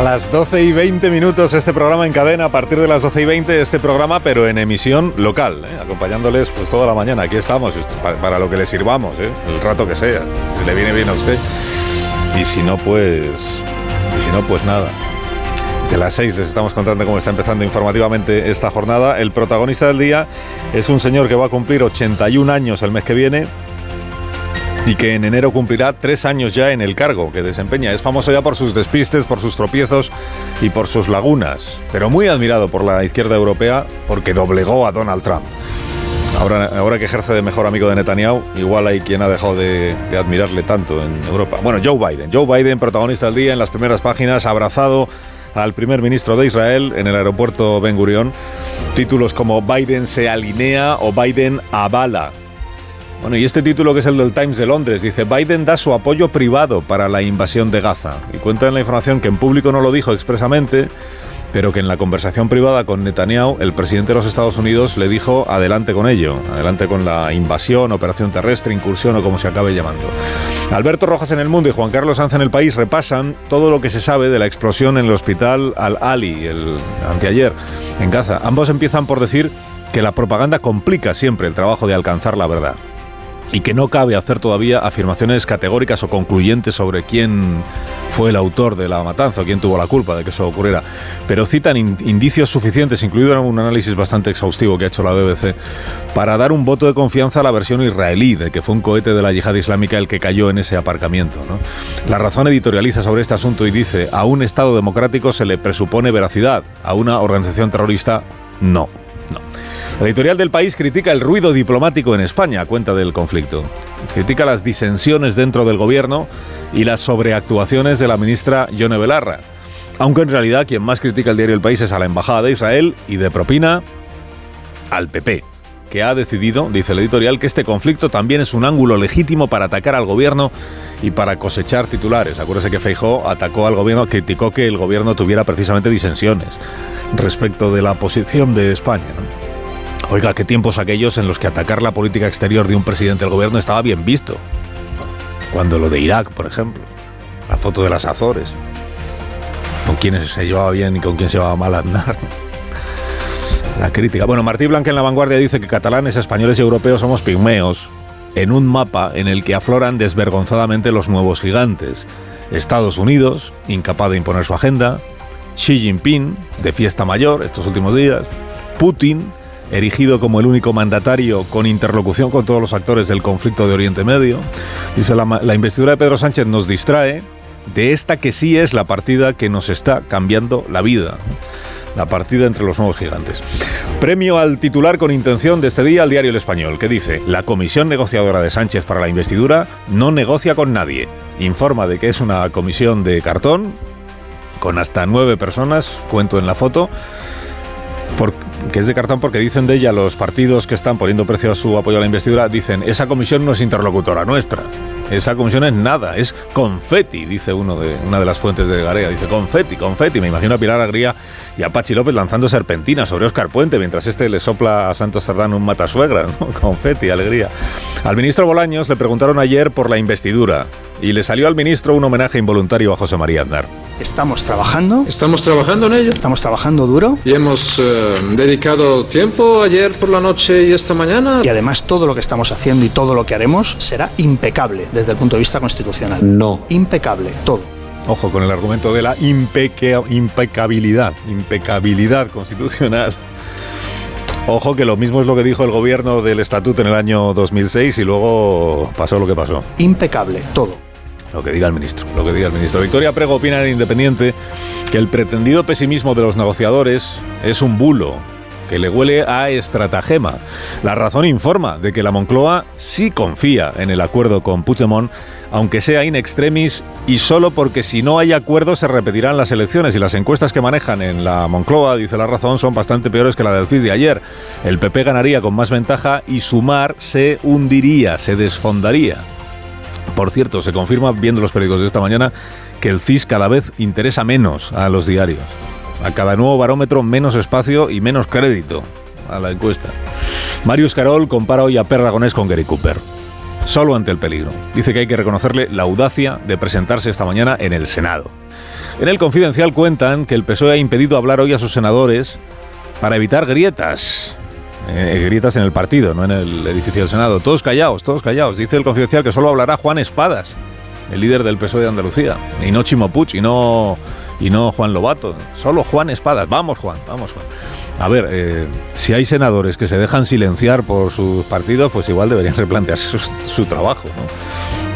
Hasta las 12 y 20 minutos este programa en cadena, a partir de las 12 y 20 este programa, pero en emisión local, ¿eh? acompañándoles pues toda la mañana. Aquí estamos, para, para lo que le sirvamos, ¿eh? el rato que sea, si le viene bien a usted. Y si no, pues... Y si no, pues nada. Desde las 6 les estamos contando cómo está empezando informativamente esta jornada. El protagonista del día es un señor que va a cumplir 81 años el mes que viene y que en enero cumplirá tres años ya en el cargo que desempeña. Es famoso ya por sus despistes, por sus tropiezos y por sus lagunas, pero muy admirado por la izquierda europea porque doblegó a Donald Trump. Ahora, que ejerce de mejor amigo de Netanyahu, igual hay quien ha dejado de, de admirarle tanto en Europa. Bueno, Joe Biden. Joe Biden, protagonista del día en las primeras páginas, abrazado al primer ministro de Israel en el aeropuerto Ben Gurion. Títulos como Biden se alinea o Biden avala bueno, y este título que es el del Times de Londres dice, Biden da su apoyo privado para la invasión de Gaza. Y cuenta en la información que en público no lo dijo expresamente, pero que en la conversación privada con Netanyahu, el presidente de los Estados Unidos le dijo, adelante con ello, adelante con la invasión, operación terrestre, incursión o como se acabe llamando. Alberto Rojas en el mundo y Juan Carlos Sanz en el país repasan todo lo que se sabe de la explosión en el hospital Al-Ali, el anteayer, en Gaza. Ambos empiezan por decir que la propaganda complica siempre el trabajo de alcanzar la verdad y que no cabe hacer todavía afirmaciones categóricas o concluyentes sobre quién fue el autor de la matanza o quién tuvo la culpa de que eso ocurriera. Pero citan indicios suficientes, incluido un análisis bastante exhaustivo que ha hecho la BBC, para dar un voto de confianza a la versión israelí de que fue un cohete de la yihad islámica el que cayó en ese aparcamiento. La razón editorializa sobre este asunto y dice, a un Estado democrático se le presupone veracidad, a una organización terrorista no. La editorial del país critica el ruido diplomático en España a cuenta del conflicto. Critica las disensiones dentro del gobierno y las sobreactuaciones de la ministra Yone Belarra. Aunque en realidad quien más critica el diario El País es a la Embajada de Israel y de propina al PP, que ha decidido, dice el editorial, que este conflicto también es un ángulo legítimo para atacar al gobierno y para cosechar titulares. Acuérdese que Feijó atacó al gobierno, criticó que el gobierno tuviera precisamente disensiones respecto de la posición de España. Oiga, qué tiempos aquellos en los que atacar la política exterior de un presidente del gobierno estaba bien visto. Cuando lo de Irak, por ejemplo. La foto de las Azores. Con quienes se llevaba bien y con quién se llevaba mal andar. La crítica. Bueno, Martí Blanca en La Vanguardia dice que catalanes, españoles y europeos somos pigmeos en un mapa en el que afloran desvergonzadamente los nuevos gigantes. Estados Unidos, incapaz de imponer su agenda. Xi Jinping, de fiesta mayor estos últimos días. Putin, erigido como el único mandatario con interlocución con todos los actores del conflicto de Oriente Medio. Dice, la, investidura de Pedro Sánchez nos distrae de esta que sí es la partida que nos está cambiando la vida. La partida entre los nuevos gigantes. Premio al titular con intención de este día al diario El Español, que dice, la comisión negociadora de Sánchez para la investidura no negocia con nadie. Informa de que es una comisión de cartón, con hasta nueve personas, cuento en la foto, que es de cartón porque dicen de ella los partidos que están poniendo precio a su apoyo a la investidura, dicen, esa comisión no es interlocutora nuestra. Esa comisión es nada, es confeti, dice uno de una de las fuentes de Garea. Dice confeti, confeti. Me imagino a Pilar Agría y a Pachi López lanzando serpentina sobre Oscar Puente mientras este le sopla a Santos Cerdán un matasuegra. ¿no? Confeti, alegría. Al ministro Bolaños le preguntaron ayer por la investidura y le salió al ministro un homenaje involuntario a José María Aznar. Estamos trabajando. Estamos trabajando en ello. Estamos trabajando duro. Y hemos eh, dedicado tiempo ayer por la noche y esta mañana. Y además todo lo que estamos haciendo y todo lo que haremos será impecable desde el punto de vista constitucional. No. Impecable, todo. Ojo con el argumento de la impeca impecabilidad, impecabilidad constitucional. Ojo que lo mismo es lo que dijo el gobierno del estatuto en el año 2006 y luego pasó lo que pasó. Impecable, todo. Lo que diga el ministro, lo que diga el ministro. Victoria Prego opina en Independiente que el pretendido pesimismo de los negociadores es un bulo, que le huele a estratagema. La razón informa de que la Moncloa sí confía en el acuerdo con Puigdemont, aunque sea in extremis y solo porque si no hay acuerdo se repetirán las elecciones y las encuestas que manejan en la Moncloa, dice la razón, son bastante peores que la del CIS de ayer. El PP ganaría con más ventaja y Sumar se hundiría, se desfondaría. Por cierto, se confirma viendo los periódicos de esta mañana que el CIS cada vez interesa menos a los diarios. A cada nuevo barómetro menos espacio y menos crédito a la encuesta. Marius Carol compara hoy a Perragonés con Gary Cooper. Solo ante el peligro. Dice que hay que reconocerle la audacia de presentarse esta mañana en el Senado. En el confidencial cuentan que el PSOE ha impedido hablar hoy a sus senadores para evitar grietas. Eh, grietas en el partido, no en el edificio del Senado. Todos callados, todos callados. Dice el confidencial que solo hablará Juan Espadas, el líder del PSOE de Andalucía. Y no Chimo Puig, y no, y no Juan Lobato. Solo Juan Espadas. Vamos, Juan, vamos, Juan. A ver, eh, si hay senadores que se dejan silenciar por sus partidos, pues igual deberían replantearse su, trabajo.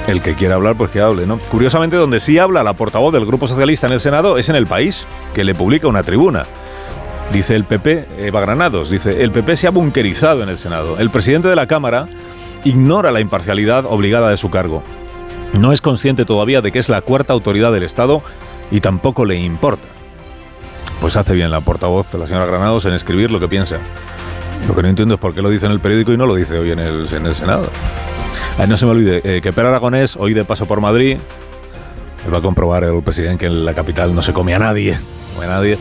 El que quiera hablar, pues que hable, ¿no? Curiosamente, donde sí habla la portavoz del Grupo Socialista en el Senado es en El País, que le publica una tribuna. Dice el PP, Eva Granados, dice, el PP se ha bunkerizado en el Senado. El presidente de la Cámara ignora la imparcialidad obligada de su cargo. No es consciente todavía de que es la cuarta autoridad del Estado y tampoco le importa. Pues hace bien la portavoz, la señora Granados, en escribir lo que piensa. Lo que no entiendo es por qué lo dice en el periódico y no lo dice hoy en el, en el Senado. Ay, no se me olvide eh, que Per Aragonés, hoy de paso por Madrid, va a comprobar el presidente que en la capital no se come a nadie. Come a nadie.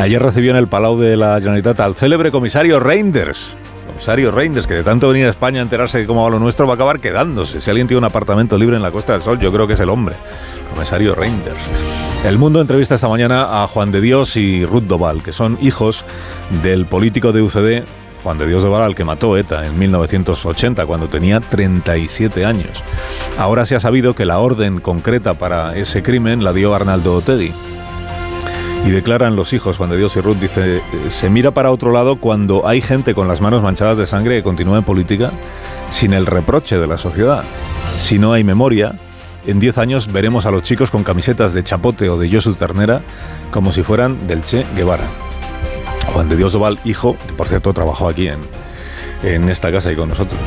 Ayer recibió en el Palau de la Generalitat al célebre comisario Reinders. Comisario Reinders, que de tanto venir a España a enterarse de cómo va lo nuestro, va a acabar quedándose. Si alguien tiene un apartamento libre en la Costa del Sol, yo creo que es el hombre. Comisario Reinders. El Mundo entrevista esta mañana a Juan de Dios y Ruth Doval, que son hijos del político de UCD, Juan de Dios Doval, al que mató ETA en 1980, cuando tenía 37 años. Ahora se ha sabido que la orden concreta para ese crimen la dio Arnaldo Otegi. Y declaran los hijos, Juan de Dios y Ruth, dice, se mira para otro lado cuando hay gente con las manos manchadas de sangre que continúa en política sin el reproche de la sociedad. Si no hay memoria, en 10 años veremos a los chicos con camisetas de Chapote o de Josu Ternera como si fueran del Che Guevara. Juan de Dios Doval, hijo, que por cierto trabajó aquí en, en esta casa y con nosotros.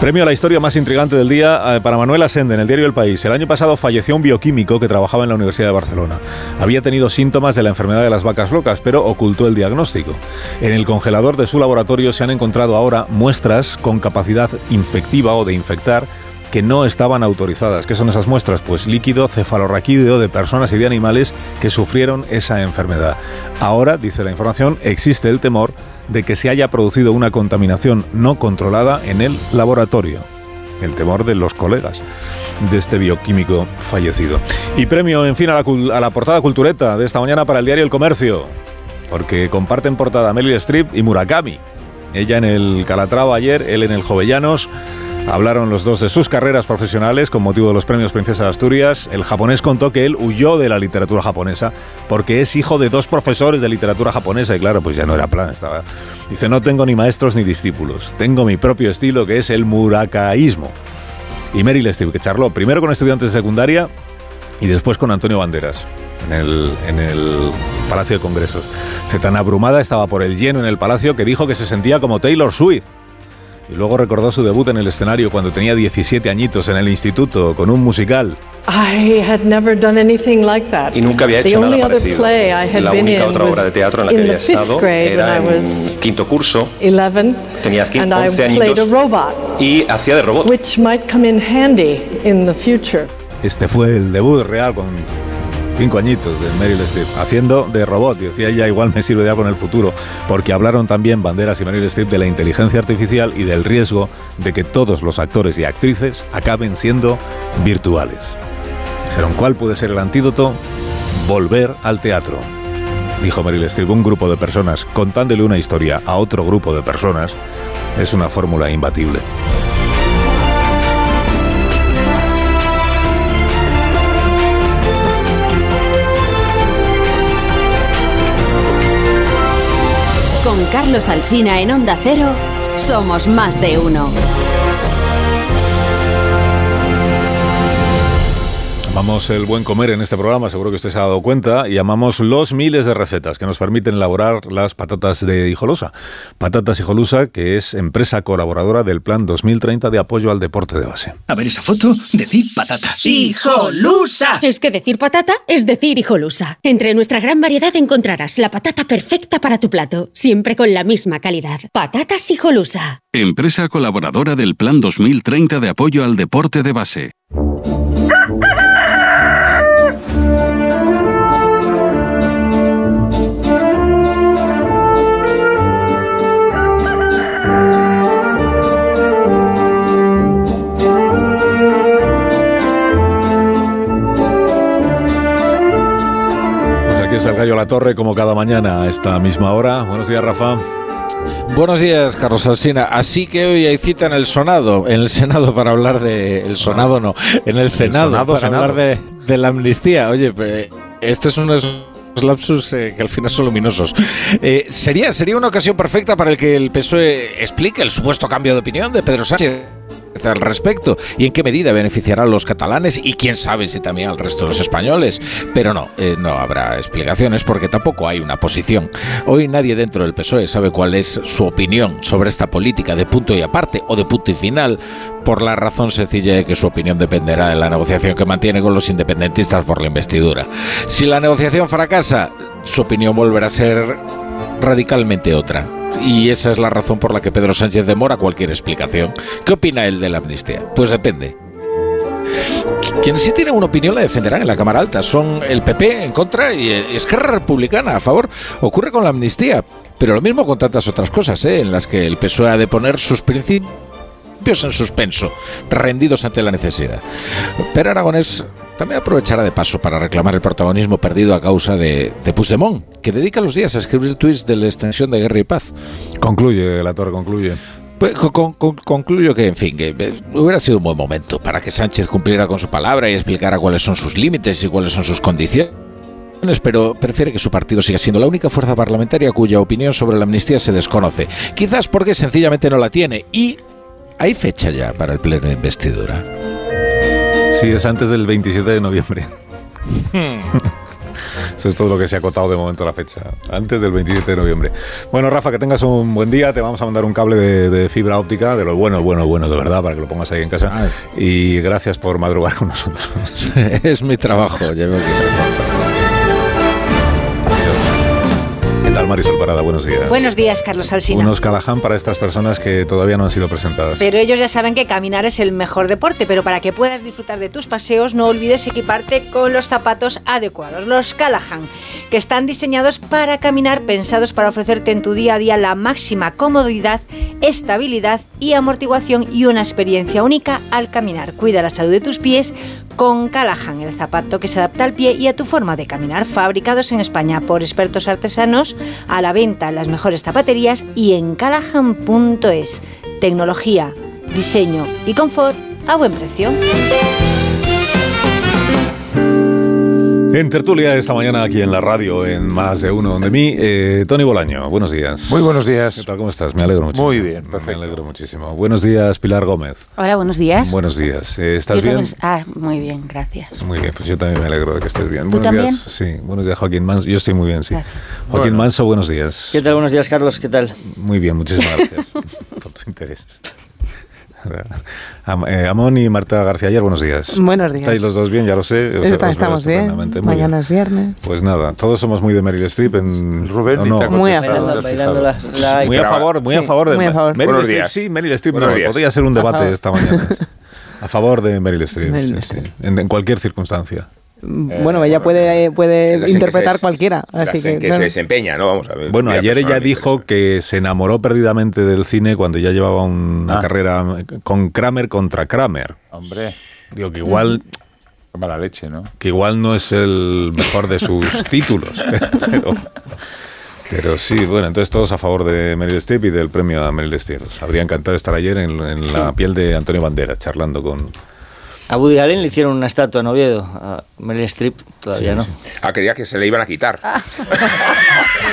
Premio a la historia más intrigante del día eh, para Manuel Asende en el diario El País. El año pasado falleció un bioquímico que trabajaba en la Universidad de Barcelona. Había tenido síntomas de la enfermedad de las vacas locas, pero ocultó el diagnóstico. En el congelador de su laboratorio se han encontrado ahora muestras con capacidad infectiva o de infectar que no estaban autorizadas. ¿Qué son esas muestras? Pues líquido cefalorraquídeo de personas y de animales que sufrieron esa enfermedad. Ahora, dice la información, existe el temor de que se haya producido una contaminación no controlada en el laboratorio. El temor de los colegas de este bioquímico fallecido. Y premio, en fin, a la, portada cultureta de esta mañana para el diario El Comercio, porque comparten portada Meryl Streep y Murakami. Ella en el Calatrava ayer, él en el Jovellanos. Hablaron los dos de sus carreras profesionales con motivo de los premios Princesa de Asturias. El japonés contó que él huyó de la literatura japonesa porque es hijo de dos profesores de literatura japonesa y claro, pues ya no era plan. Estaba... Dice, no tengo ni maestros ni discípulos, tengo mi propio estilo que es el murakaísmo. Y Meryl Streep, que charló primero con estudiantes de secundaria y después con Antonio Banderas. En el, en el, Palacio de Congresos. Se tan abrumada estaba por el lleno en el palacio que dijo que se sentía como Taylor Swift. Y luego recordó su debut en el escenario cuando tenía 17 añitos en el instituto con un musical. I had never done anything like that. Y nunca había The hecho only nada other parecido. play I had La única otra was obra de teatro en la que había the estado era I was en quinto curso 11 Tenía and I 11 played a añitos robot, y hacía de robot. which might come in handy in the future. Este fue el debut real con cinco añitos de Meryl Streep, haciendo de robot. Decía ella, igual me sirve algo en el futuro, porque hablaron también Banderas y Meryl Streep de la inteligencia artificial y del riesgo de que todos los actores y actrices acaben siendo virtuales. Dijeron, ¿cuál puede ser el antídoto? Volver al teatro. Dijo Meryl Streep, un grupo de personas contándole una historia a otro grupo de personas es una fórmula imbatible. Carlos Alsina en Onda Cero, somos más de uno. Amamos el buen comer en este programa, seguro que usted se ha dado cuenta, y amamos los miles de recetas que nos permiten elaborar las patatas de Hijolusa. Patatas Hijolusa, que es empresa colaboradora del Plan 2030 de apoyo al deporte de base. A ver esa foto, decir patata. ¡Hijolusa! Es que decir patata es decir hijolusa. Entre nuestra gran variedad encontrarás la patata perfecta para tu plato, siempre con la misma calidad. Patatas hijolusa. Empresa colaboradora del Plan 2030 de apoyo al deporte de base. Está el gallo a la torre, como cada mañana a esta misma hora. Buenos días, Rafa. Buenos días, Carlos Alsina. Así que hoy hay cita en el Sonado, en el Senado para hablar de el Sonado no, en el Senado, Sonado, para Senado. hablar de, de la amnistía. Oye, este es esos lapsus eh, que al final son luminosos. Eh, sería sería una ocasión perfecta para el que el PSOE explique el supuesto cambio de opinión de Pedro Sánchez al respecto y en qué medida beneficiará a los catalanes y quién sabe si también al resto de los españoles. Pero no, eh, no habrá explicaciones porque tampoco hay una posición. Hoy nadie dentro del PSOE sabe cuál es su opinión sobre esta política de punto y aparte o de punto y final por la razón sencilla de que su opinión dependerá de la negociación que mantiene con los independentistas por la investidura. Si la negociación fracasa, su opinión volverá a ser radicalmente otra. Y esa es la razón por la que Pedro Sánchez demora cualquier explicación. ¿Qué opina él de la amnistía? Pues depende. Quienes sí tienen una opinión la defenderán en la Cámara Alta. Son el PP en contra y Esquerra Republicana a favor. Ocurre con la amnistía, pero lo mismo con tantas otras cosas, ¿eh? en las que el PSOE ha de poner sus principios en suspenso, rendidos ante la necesidad. Pero Aragonés también aprovechará de paso para reclamar el protagonismo perdido a causa de, de Puigdemont, que dedica los días a escribir tweets de la extensión de guerra y paz. Concluye, la torre concluye. Pues, con- con- con- concluyo que, en fin, que eh, hubiera sido un buen momento para que Sánchez cumpliera con su palabra y explicara cuáles son sus límites y cuáles son sus condiciones. Pero prefiere que su partido siga siendo la única fuerza parlamentaria cuya opinión sobre la amnistía se desconoce. Quizás porque sencillamente no la tiene. Y hay fecha ya para el pleno de investidura. Sí, es antes del 27 de noviembre. Eso es todo lo que se ha acotado de momento la fecha. Antes del 27 de noviembre. Bueno, Rafa, que tengas un buen día. Te vamos a mandar un cable de, de fibra óptica, de lo bueno, bueno, bueno, de verdad, para que lo pongas ahí en casa. Ah. Y gracias por madrugar con nosotros. es mi trabajo, ya veo que se ¿Qué tal, Marisol Parada? Buenos días. Buenos días, Carlos Alsina. Unos Callahan para estas personas que todavía no han sido presentadas. Pero ellos ya saben que caminar es el mejor deporte, pero para que puedas disfrutar de tus paseos no olvides equiparte con los zapatos adecuados, los Callahan, que están diseñados para caminar, pensados para ofrecerte en tu día a día la máxima comodidad, estabilidad y amortiguación y una experiencia única al caminar. Cuida la salud de tus pies con Callahan, el zapato que se adapta al pie y a tu forma de caminar, fabricados en España por expertos artesanos, a la venta en las mejores zapaterías y en callahan.es. Tecnología, diseño y confort a buen precio. En tertulia esta mañana aquí en la radio, en Más de Uno de mí, eh, Tony Bolaño. Buenos días. Muy buenos días. ¿Qué tal? ¿Cómo estás? Me alegro mucho. Muy bien, perfecto. Me alegro muchísimo. Buenos días, Pilar Gómez. Hola, buenos días. Buenos días. Eh, ¿Estás Yo bien? también- Ah, muy bien, gracias. Muy bien, pues yo también me alegro de que estés bien. ¿Tú buenos también? días. Sí, buenos días, Joaquín Manso. Yo estoy muy bien, sí. Gracias. Joaquín Bueno. Manso, buenos días. ¿Qué tal? Buenos días, Carlos. ¿Qué tal? Muy bien, muchísimas gracias por tu interés. Am- eh, Amón y Marta García ayer, buenos días. Buenos días. ¿Estáis los dos bien? Ya lo sé. Está- estamos bien. Mañana bien. es viernes. Pues nada, todos somos muy de Meryl Streep en Rubén Muy a la- Muy a favor, muy a favor de muy a favor. Meryl Buenos Streep. días. Sí, Meryl Streep Buenos no. días. Podría ser un debate favor. esta mañana. A favor de Meryl Streep, Meryl sí, sí. Streep. En, en cualquier circunstancia. Bueno, ella puede, puede interpretar se- cualquiera. Así en que, que claro. se desempeña, ¿no? Vamos a ver. Bueno, ayer ella dijo que se enamoró perdidamente del cine cuando ya llevaba una Ah. carrera con Kramer contra Kramer. Hombre, Digo que igual, qué mala leche, ¿no? que igual no es el mejor de sus títulos, pero, pero sí, bueno, entonces todos a favor de Meryl Streep y del premio a Meryl Streep. Os habría encantado estar ayer en, en la piel de Antonio Banderas charlando con, A Woody Allen le hicieron una estatua en Oviedo, a Meryl Streep todavía Sí, no. sí. Ah, quería que se le iban a quitar.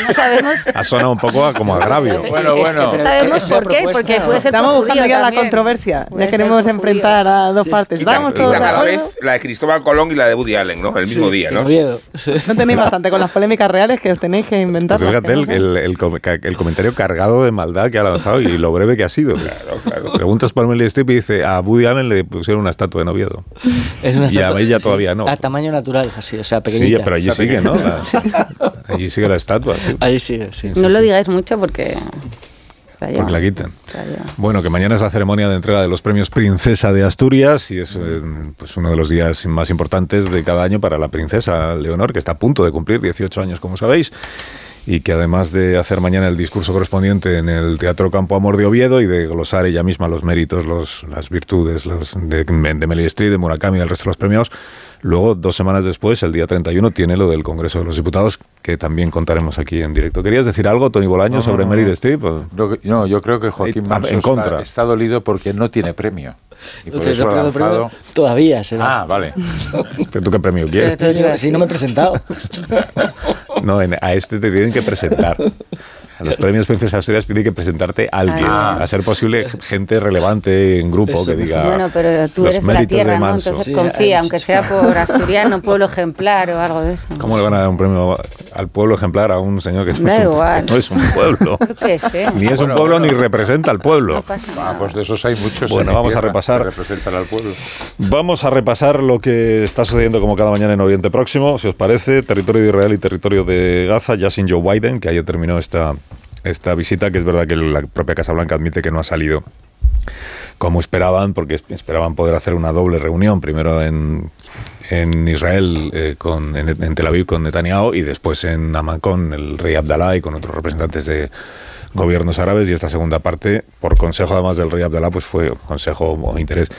No sabemos, Ha sonado un poco a- como agravio. Bueno, bueno. no sabemos ¿Es una por qué, propuesta porque o- puede ser Estamos buscando ya la controversia. Ya queremos enfrentar a dos partes. Y ¿Estamos y todos cada vez la de Cristóbal Colón y la de Woody Allen, ¿no? El mismo día, ¿no? Oviedo. Sí. No tenéis bastante con las polémicas reales que os tenéis que inventar. Pero fíjate el, el comentario cargado de maldad que ha lanzado y lo breve que ha sido. Claro, claro. Preguntas por Meryl Streep y dice a Woody Allen le pusieron una estatua en Oviedo. Es una Y a sí, todavía no. A tamaño natural, así, o sea, Sí, pequeñita. pero allí sigue, ¿no? La- allí sigue la estatua, sí, Ahí sigue, sí. No lo digáis mucho porque... Porque la quitan. Bueno, que mañana es la ceremonia de entrega de los premios Princesa de Asturias y es eh, pues uno de los días más importantes de cada año para la princesa Leonor, que está a punto de cumplir 18 años, como sabéis, y que además de hacer mañana el discurso correspondiente en el Teatro Campo Amor de Oviedo y de glosar ella misma los méritos, los, las virtudes los de, de Meryl Streep, de Murakami y del resto de los premios, luego, dos semanas después, el día 31, tiene lo del Congreso de los Diputados, que también contaremos aquí en directo. ¿Querías decir algo, Tony Bolaño, No, sobre no, Meryl no. Streep? o? No, yo creo que Joaquín Eh, Manso en contra. Está, está dolido porque no tiene premio. Y por Entonces, eso ha el premio- lanzado... premio Todavía será. Ah, vale. ¿Tú qué premio quieres? Así no me he presentado. No, en- a este te tienen que presentar. A los premios Princesa Asturias tiene que presentarte alguien. Ah. A ser posible, gente relevante en grupo Eso. que diga. Bueno, pero tú los eres de la méritos tierra, de. Entonces Sí, confía, aunque sea por asturiano, pueblo ejemplar o algo de eso. ¿Cómo le van a dar un premio al pueblo ejemplar a un señor que no, es un, igual. no es un pueblo? Qué sé. Ni es un pueblo bueno. ni representa al pueblo. No pasa Ah, pues de esos hay muchos. Bueno, en vamos a repasar. representan al pueblo. Vamos a repasar lo que está sucediendo como cada mañana en Oriente Próximo, si os parece, territorio de Israel y territorio de Gaza, ya sin Joe Biden, que ayer terminó esta, esta visita, que es verdad que la propia Casa Blanca admite que no ha salido como esperaban, porque es- esperaban poder hacer una doble reunión, primero en, en Israel, eh, con, en, Tel Aviv con Netanyahu, y después en Amán con el rey Abdalá y con otros representantes de gobiernos árabes, y esta segunda parte, por consejo además del rey Abdalá, pues fue consejo o interés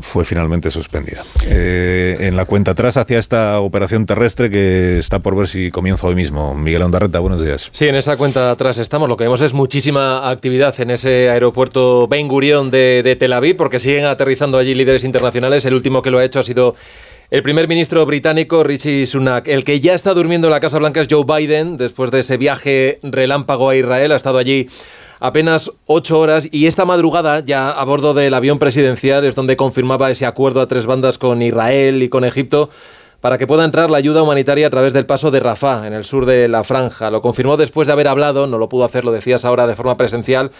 fue finalmente suspendida. Eh, en la cuenta atrás hacia esta operación terrestre que está por ver si comienza hoy mismo. Miguel Ondarreta, buenos días. Sí, en esa cuenta atrás estamos. Lo que vemos es muchísima actividad en ese aeropuerto Ben Gurion de, de Tel Aviv, porque siguen aterrizando allí líderes internacionales. El último que lo ha hecho ha sido el primer ministro británico, Rishi Sunak. El que ya está durmiendo en la Casa Blanca es Joe Biden, después de ese viaje relámpago a Israel. Ha estado allí apenas ocho horas y esta madrugada ya a bordo del avión presidencial es donde confirmaba ese acuerdo a tres bandas con Israel y con Egipto para que pueda entrar la ayuda humanitaria a través del paso de Rafah, en el sur de la franja. Lo confirmó después de haber hablado, no lo pudo hacer, lo decías ahora de forma presencial,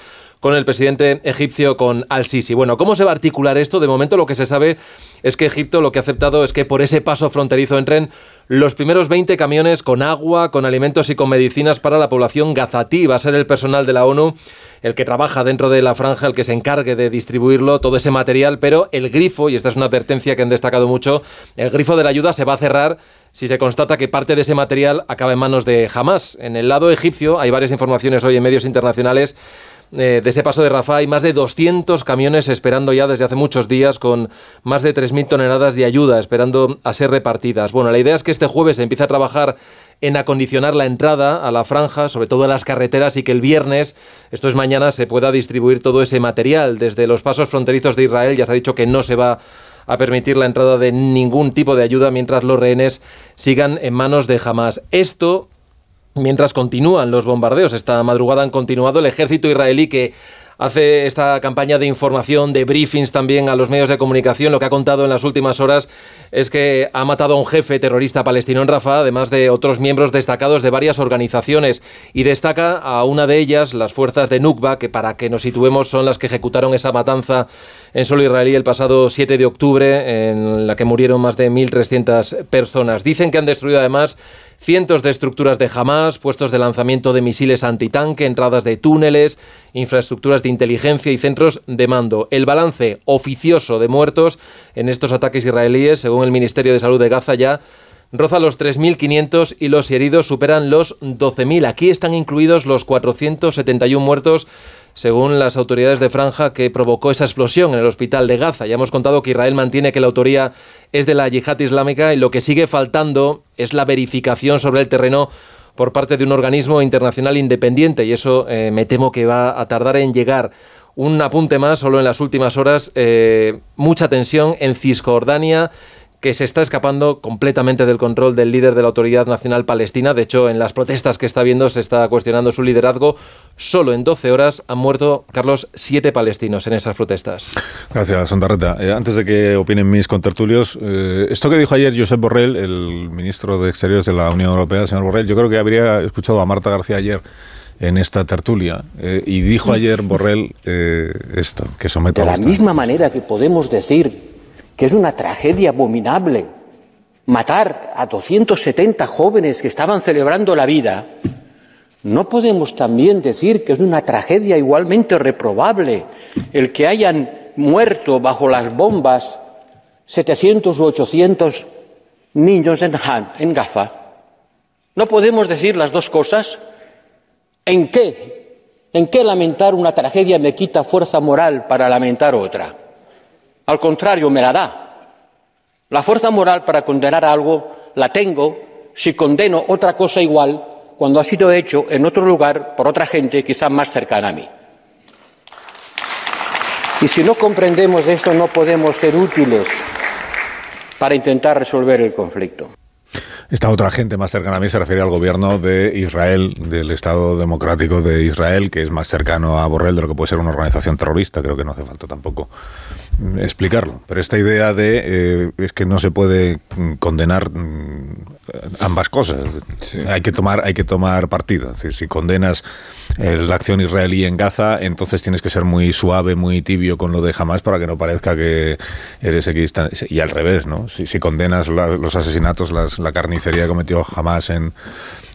con el presidente egipcio, con Al-Sisi. Bueno, ¿cómo se va a articular esto? De momento lo que se sabe es que Egipto lo que ha aceptado es que por ese paso fronterizo entren los primeros 20 camiones con agua, con alimentos y con medicinas para la población gazatí. Va a ser el personal de la ONU el que trabaja dentro de la franja, el que se encargue de distribuirlo, todo ese material, pero el grifo, y esta es una advertencia que han destacado mucho, el grifo de la ayuda se va a cerrar si se constata que parte de ese material acaba en manos de Hamas. En el lado egipcio hay varias informaciones hoy en medios internacionales eh, de ese paso de Rafah hay más de 200 camiones esperando ya desde hace muchos días con más de 3.000 toneladas de ayuda esperando a ser repartidas. Bueno, la idea es que este jueves se empiece a trabajar en acondicionar la entrada a la franja, sobre todo a las carreteras, y que el viernes, esto es mañana, se pueda distribuir todo ese material. Desde los pasos fronterizos de Israel ya se ha dicho que no se va a permitir la entrada de ningún tipo de ayuda mientras los rehenes sigan en manos de Hamas. Esto mientras continúan los bombardeos. Esta madrugada han continuado el ejército israelí que hace esta campaña de información, de briefings también a los medios de comunicación. Lo que ha contado en las últimas horas es que ha matado a un jefe terrorista palestino en Rafah, además de otros miembros destacados de varias organizaciones. Y destaca a una de ellas, las fuerzas de Nukba, que para que nos situemos son las que ejecutaron esa matanza en suelo israelí el pasado 7 de octubre, en la que murieron más de 1.300 personas. Dicen que han destruido además cientos de estructuras de Hamas, puestos de lanzamiento de misiles antitanque, entradas de túneles, infraestructuras de inteligencia y centros de mando. El balance oficioso de muertos en estos ataques israelíes, según el Ministerio de Salud de Gaza, ya roza los 3.500 y los heridos superan los 12.000. Aquí están incluidos los 471 muertos según las autoridades de Franja que provocó esa explosión en el hospital de Gaza. Ya hemos contado que Israel mantiene que la autoría es de la yihad islámica y lo que sigue faltando es la verificación sobre el terreno por parte de un organismo internacional independiente y eso eh, me temo que va a tardar en llegar. Un apunte más, solo en las últimas horas, eh, mucha tensión en Cisjordania que se está escapando completamente del control del líder de la Autoridad Nacional Palestina. De hecho, en las protestas que está viendo se está cuestionando su liderazgo. Solo en 12 horas han muerto, Carlos, siete palestinos en esas protestas. Gracias, Sondarreta. Eh, antes de que opinen mis contertulios, eh, esto que dijo ayer Josep Borrell, el ministro de Exteriores de la Unión Europea, señor Borrell, yo creo que habría escuchado a Marta García ayer en esta tertulia eh, y dijo ayer Borrell eh, esto, que someto De a la misma manera que podemos decir que es una tragedia abominable matar a 270 jóvenes que estaban celebrando la vida, no podemos también decir que es una tragedia igualmente reprobable el que hayan muerto bajo las bombas 700 u 800 niños en, Han- en Gaza. No podemos decir las dos cosas. ¿En qué? ¿En qué lamentar una tragedia me quita fuerza moral para lamentar otra? Al contrario, me la da. La fuerza moral para condenar algo la tengo si condeno otra cosa igual cuando ha sido hecho en otro lugar por otra gente quizás más cercana a mí. Y si no comprendemos esto, no podemos ser útiles para intentar resolver el conflicto. Esta otra gente más cercana a mí se refiere al gobierno de Israel, del Estado Democrático de Israel, que es más cercano a Borrell de lo que puede ser una organización terrorista. Creo que no hace falta tampoco explicarlo. Pero esta idea de eh, es que no se puede mm, condenar mm, ambas cosas. Hay que tomar hay que tomar partido. Es decir, si condenas eh, la acción israelí en Gaza, entonces tienes que ser muy suave, muy tibio con lo de Hamas para que no parezca que eres equidistante. Y al revés, ¿no? Si, si condenas la- los asesinatos, las- la carnicería que cometió Hamas en,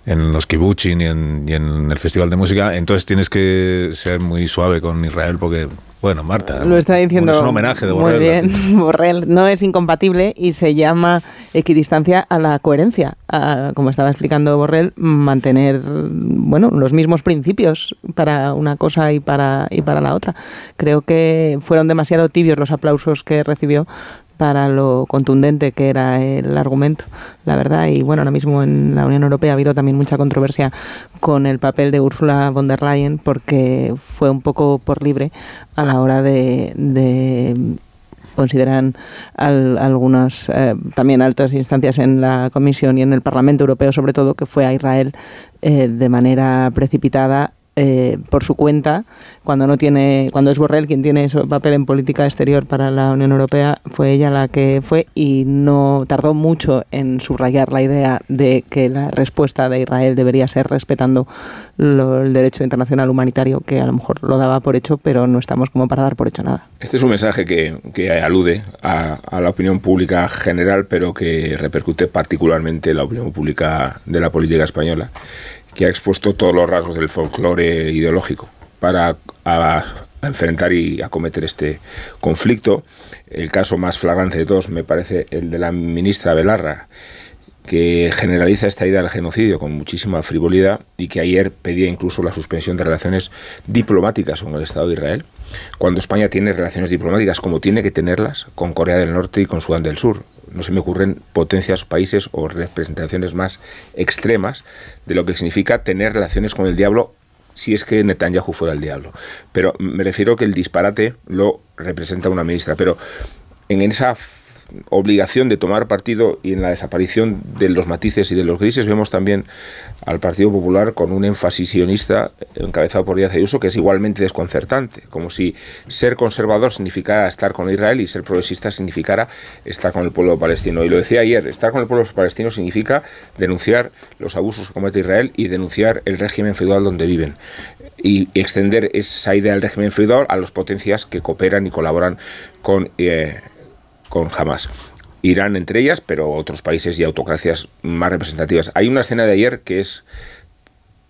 en los kibbutz y en, y en el Festival de Música, entonces tienes que ser muy suave con Israel porque, bueno, Marta, Lo está diciendo. es un homenaje de Borrell. bien, Borrell. No es incompatible y se llama equidistancia a la coherencia. A, como estaba explicando Borrell, mantener bueno los mismos principios para una cosa y para, y para la otra. Creo que fueron demasiado tibios los aplausos que recibió para lo contundente que era el argumento, la verdad. Y bueno, ahora mismo en la Unión Europea ha habido también mucha controversia con el papel de Ursula von der Leyen porque fue un poco por libre a la hora de, de consideran al- algunas eh, también altas instancias en la Comisión y en el Parlamento Europeo sobre todo que fue a Israel eh, de manera precipitada eh, por su cuenta cuando no tiene cuando es Borrell quien tiene ese papel en política exterior para la Unión Europea fue ella la que fue y no tardó mucho en subrayar la idea de que la respuesta de Israel debería ser respetando lo- el derecho internacional humanitario que a lo mejor lo daba por hecho pero no estamos como para dar por hecho nada. Este es un mensaje que, que alude a, a la opinión pública general, pero que repercute particularmente en la opinión pública de la política española, que ha expuesto todos los rasgos del folclore ideológico para enfrentar y acometer este conflicto. El caso más flagrante de todos me parece el de la ministra Belarra, que generaliza esta idea del genocidio con muchísima frivolidad y que ayer pedía incluso la suspensión de relaciones diplomáticas con el Estado de Israel, cuando España tiene relaciones diplomáticas como tiene que tenerlas con Corea del Norte y con Sudán del Sur. No se me ocurren potencias, países o representaciones más extremas de lo que significa tener relaciones con el diablo si es que Netanyahu fuera el diablo. Pero me refiero que el disparate lo representa una ministra. Pero en esa obligación de tomar partido y en la desaparición de los matices y de los grises vemos también al Partido Popular con un énfasis sionista encabezado por Díaz Ayuso que es igualmente desconcertante, como si ser conservador significara estar con Israel y ser progresista significara estar con el pueblo palestino. Y lo decía ayer, estar con el pueblo palestino significa denunciar los abusos que comete Israel y denunciar el régimen feudal donde viven y extender esa idea del régimen feudal a las potencias que cooperan y colaboran con, eh, con Hamas. Irán entre ellas, pero otros países y autocracias más representativas. Hay una escena de ayer que es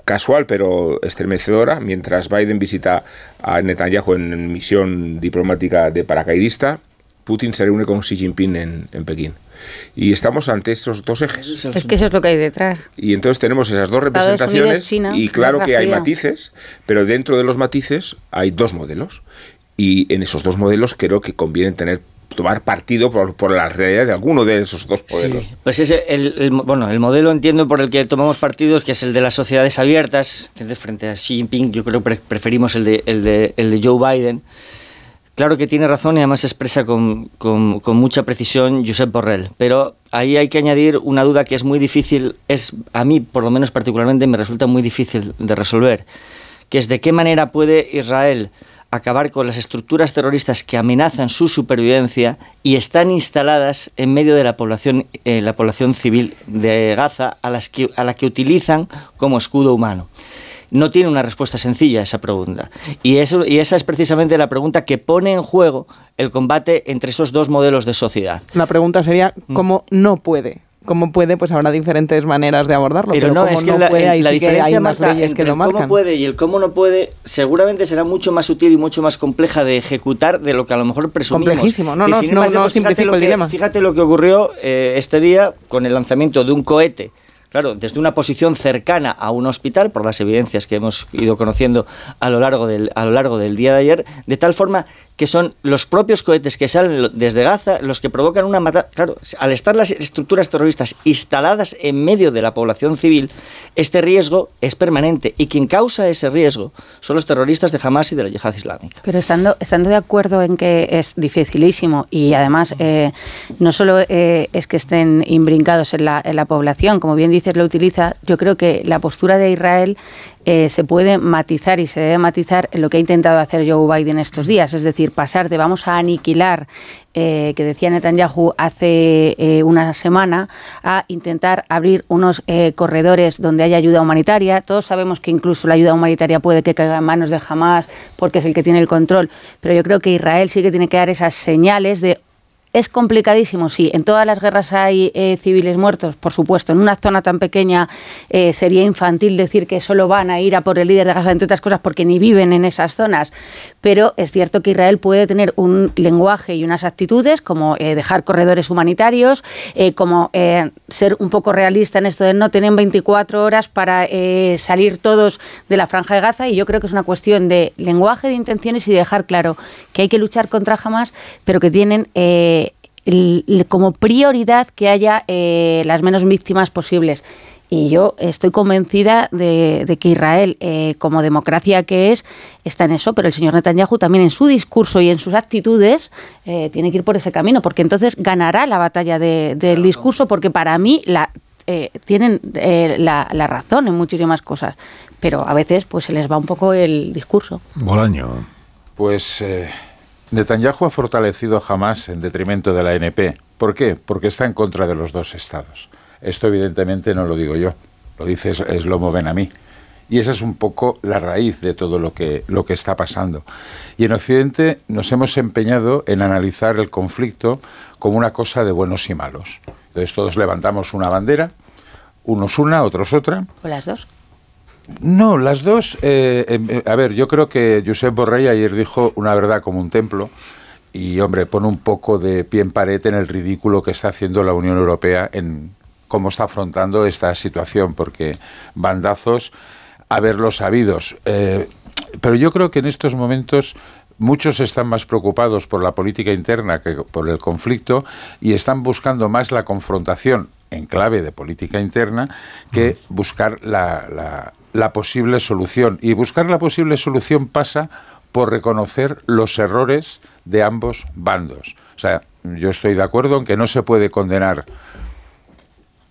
casual pero estremecedora, mientras Biden visita a Netanyahu en misión diplomática de paracaidista, Putin se reúne con Xi Jinping en, en Pekín. Y estamos ante esos dos ejes. Es que eso es lo que hay detrás. Y entonces tenemos esas dos representaciones China, y claro que hay matices, pero dentro de los matices hay dos modelos. Y en esos dos modelos creo que conviene tener tomar partido por, por las realidades de alguno de esos dos modelos. Pues ese, el, bueno, el modelo entiendo por el que tomamos partidos, que es el de las sociedades abiertas, frente a Xi Jinping, yo creo que pre- preferimos el de, el, de, el de Joe Biden. Claro que tiene razón y además expresa con, con- con mucha precisión Josep Borrell, pero ahí hay que añadir una duda que es muy difícil, es a mí por lo menos particularmente me resulta muy difícil de resolver, que es de qué manera puede Israel acabar con las estructuras terroristas que amenazan su supervivencia y están instaladas en medio de la población, eh, la población civil de Gaza, a, las que, a la que utilizan como escudo humano. No tiene una respuesta sencilla a esa pregunta. Y, eso, y esa es precisamente la pregunta que pone en juego el combate entre esos dos modelos de sociedad. La pregunta sería, Mm. ¿cómo no puede? ¿Cómo puede? Pues habrá diferentes maneras de abordarlo. Pero, Pero no, cómo es que no la, puede, la sí que diferencia hay más Marta, leyes entre que el cómo puede y el cómo no puede seguramente será mucho más sutil y mucho más compleja de ejecutar de lo que a lo mejor presumimos. Complejísimo. No, no, no, no fíjate simplifico lo el que- dilema. Fíjate lo que ocurrió eh, este día con el lanzamiento de un cohete. Claro, desde una posición cercana a un hospital, por las evidencias que hemos ido conociendo a lo largo del, a lo largo del día de ayer, de tal forma que son los propios cohetes que salen desde Gaza los que provocan una matanza. Claro, al estar las estructuras terroristas instaladas en medio de la población civil, este riesgo es permanente y quien causa ese riesgo son los terroristas de Hamas y de la yihad islámica. Pero estando, estando de acuerdo en que es dificilísimo y además eh, no solo eh, es que estén imbrincados en la, en la población, como bien lo utiliza, yo creo que la postura de Israel eh, se puede matizar y se debe matizar en lo que ha intentado hacer Joe Biden estos días, es decir, pasar de vamos a aniquilar, eh, que decía Netanyahu hace eh, una semana, a intentar abrir unos corredores donde haya ayuda humanitaria. Todos sabemos que incluso la ayuda humanitaria puede que caiga en manos de Hamas porque es el que tiene el control, pero yo creo que Israel sí que tiene que dar esas señales de es complicadísimo, sí. En todas las guerras hay eh, civiles muertos, por supuesto. En una zona tan pequeña eh, sería infantil decir que solo van a ir a por el líder de Gaza, entre otras cosas, porque ni viven en esas zonas. Pero es cierto que Israel puede tener un lenguaje y unas actitudes como eh, dejar corredores humanitarios, como ser un poco realista en esto de no tener 24 horas para salir todos de la franja de Gaza. Y yo creo que es una cuestión de lenguaje, de intenciones y de dejar claro que hay que luchar contra Hamas, pero que tienen el- el- como prioridad que haya eh, las menos víctimas posibles. Y yo estoy convencida de, de que Israel, eh, como democracia que es, está en eso, pero el señor Netanyahu también en su discurso y en sus actitudes eh, tiene que ir por ese camino, porque entonces ganará la batalla de- del discurso, porque para mí la, eh, tienen eh, la, la razón en muchísimas cosas, pero a veces pues se les va un poco el discurso. Bolaño. Pues eh, Netanyahu ha fortalecido jamás en detrimento de la NP. ¿Por qué? Porque está en contra de los dos estados. Esto evidentemente no lo digo yo, lo dice Shlomo Ben Ami. Y esa es un poco la raíz de todo lo que, lo que está pasando. Y en Occidente nos hemos empeñado en analizar el conflicto como una cosa de buenos y malos. Entonces todos levantamos una bandera, unos una, otros otra, ¿O las dos? No, las dos. eh, em, eh, a ver, yo creo que Josep Borrell ayer dijo una verdad como un templo. Y, hombre, pone un poco de pie en pared en el ridículo que está haciendo la Unión Europea en cómo está afrontando esta situación, porque bandazos, haberlos sabidos. Eh, pero yo creo que en estos momentos muchos están más preocupados por la política interna que por el conflicto y están buscando más la confrontación en clave de política interna que buscar la, la- la posible solución. Y buscar la posible solución pasa por reconocer los errores de ambos bandos. O sea, yo estoy de acuerdo en que no se puede condenar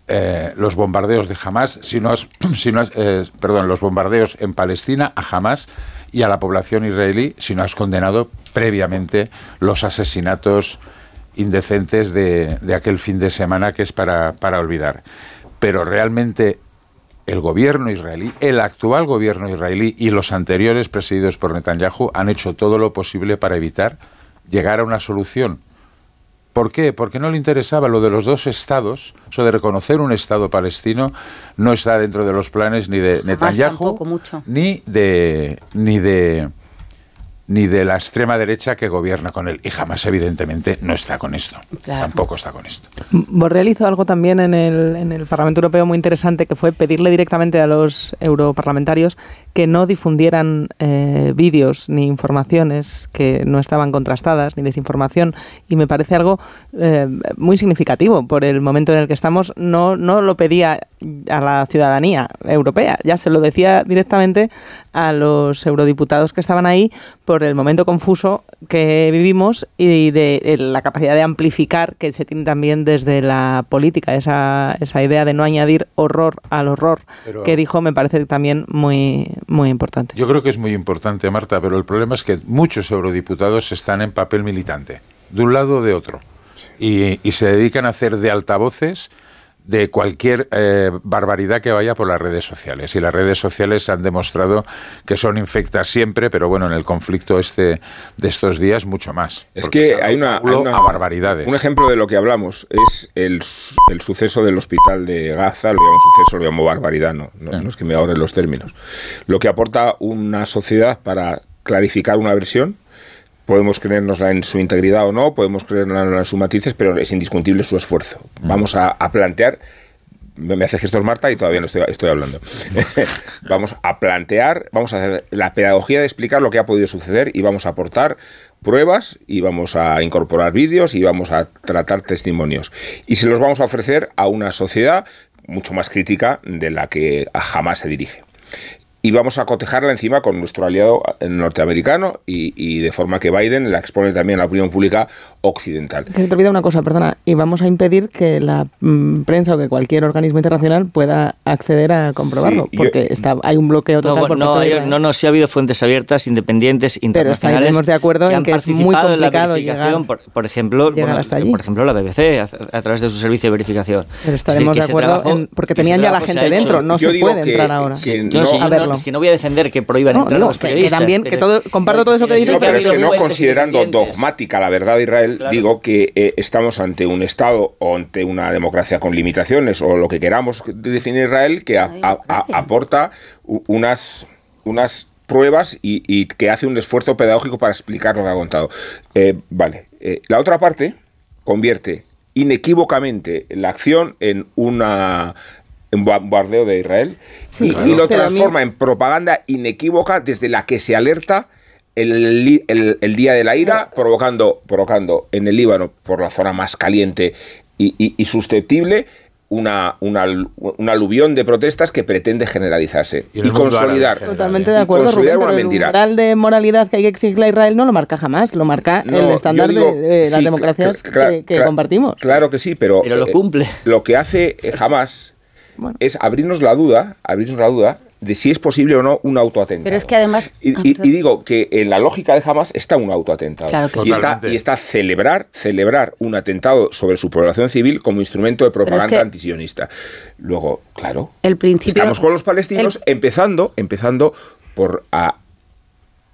eh, los bombardeos de Hamas, si no has- si no has- eh, perdón, los bombardeos en Palestina a Hamas y a la población israelí, si no has condenado previamente los asesinatos indecentes de, de aquel fin de semana que es para, para olvidar. Pero realmente el gobierno israelí, el actual gobierno israelí y los anteriores presididos por Netanyahu han hecho todo lo posible para evitar llegar a una solución. ¿Por qué? Porque no le interesaba lo de los dos estados, eso de reconocer un estado palestino no está dentro de los planes ni de Netanyahu tampoco mucho. ni de ni de ni de la extrema derecha que gobierna con él. Y jamás, evidentemente, no está con esto. Tampoco está con esto. Borrell hizo algo también en el, en el Parlamento Europeo muy interesante, que fue pedirle directamente a los europarlamentarios que no difundieran eh, vídeos ni informaciones que no estaban contrastadas, ni desinformación. Y me parece algo eh, muy significativo por el momento en el que estamos. No, no lo pedía a la ciudadanía europea, ya se lo decía directamente a los eurodiputados que estaban ahí por el momento confuso que vivimos y de, la capacidad de amplificar que se tiene también desde la política, esa, esa idea de no añadir horror al horror que dijo me parece también muy, muy importante. Yo creo que es muy importante, Marta, pero el problema es que muchos eurodiputados están en papel militante, de un lado o de otro, y, y se dedican a hacer de altavoces de cualquier eh, barbaridad que vaya por las redes sociales. Y las redes sociales han demostrado que son infectas siempre, pero bueno, en el conflicto este de estos días mucho más. Es que hay una, barbaridades. Un ejemplo de lo que hablamos es el, el, suceso del hospital de Gaza, lo llamo suceso, lo llamo barbaridad, no, no, no es que me ahorren los términos. Lo que aporta una sociedad para clarificar una versión Podemos creérnosla en su integridad o no, podemos creerla en sus matices, pero es indiscutible su esfuerzo. Mm. Vamos a, plantear me hace gestos Marta y todavía no estoy, estoy hablando. vamos a plantear, vamos a hacer la pedagogía de explicar lo que ha podido suceder y vamos a aportar pruebas y vamos a incorporar vídeos y vamos a tratar testimonios. Y se los vamos a ofrecer a una sociedad mucho más crítica de la que jamás se dirige y vamos a cotejarla encima con nuestro aliado norteamericano y, de forma que Biden la expone también a la opinión pública occidental. Que se te olvida una cosa, perdona, y vamos a impedir que la mm, prensa o que cualquier organismo internacional pueda acceder a comprobarlo, porque está, hay un bloqueo total. No, por no, no, no, sí ha habido fuentes abiertas, independientes, internacionales. Pero estaremos de acuerdo en que es muy complicado llegar, por, por, ejemplo, hasta allí. por ejemplo, la BBC a, través de su servicio de verificación. Pero estaremos de acuerdo porque tenían ya la gente dentro, no se puede entrar ahora a verlo. Es que no voy a defender que prohíban entrar los periodistas. Que, también, que todo, comparto todo eso que dice. pero es que no considerando dogmática la verdad de Israel, digo que eh, estamos ante un Estado o ante una democracia con limitaciones o lo que queramos definir Israel que aporta unas, unas pruebas y, que hace un esfuerzo pedagógico para explicar lo que ha contado. Eh, vale, eh, la otra parte convierte inequívocamente la acción en una un bombardeo de Israel y, lo transforma en propaganda inequívoca desde la que se alerta el, el, día de la ira, provocando, provocando en el Líbano, por la zona más caliente y, susceptible, una, una, un aluvión de protestas que pretende generalizarse y, consolidar. Totalmente de acuerdo, Rubén, una mentira. El moral de moralidad que hay que exigirle a Israel no lo marca jamás, lo marca el estándar de, las democracias que, compartimos. Claro que sí, pero, pero lo cumple. lo que hace jamás es abrirnos la duda, abrirnos la duda de si es posible o no un autoatentado. Pero es que además... Y, ah, digo que en la lógica de Hamas está un autoatentado. y, está, y está celebrar, celebrar un atentado sobre su población civil como instrumento de propaganda antisionista. Luego, claro, el principio, estamos con los palestinos empezando, empezando por a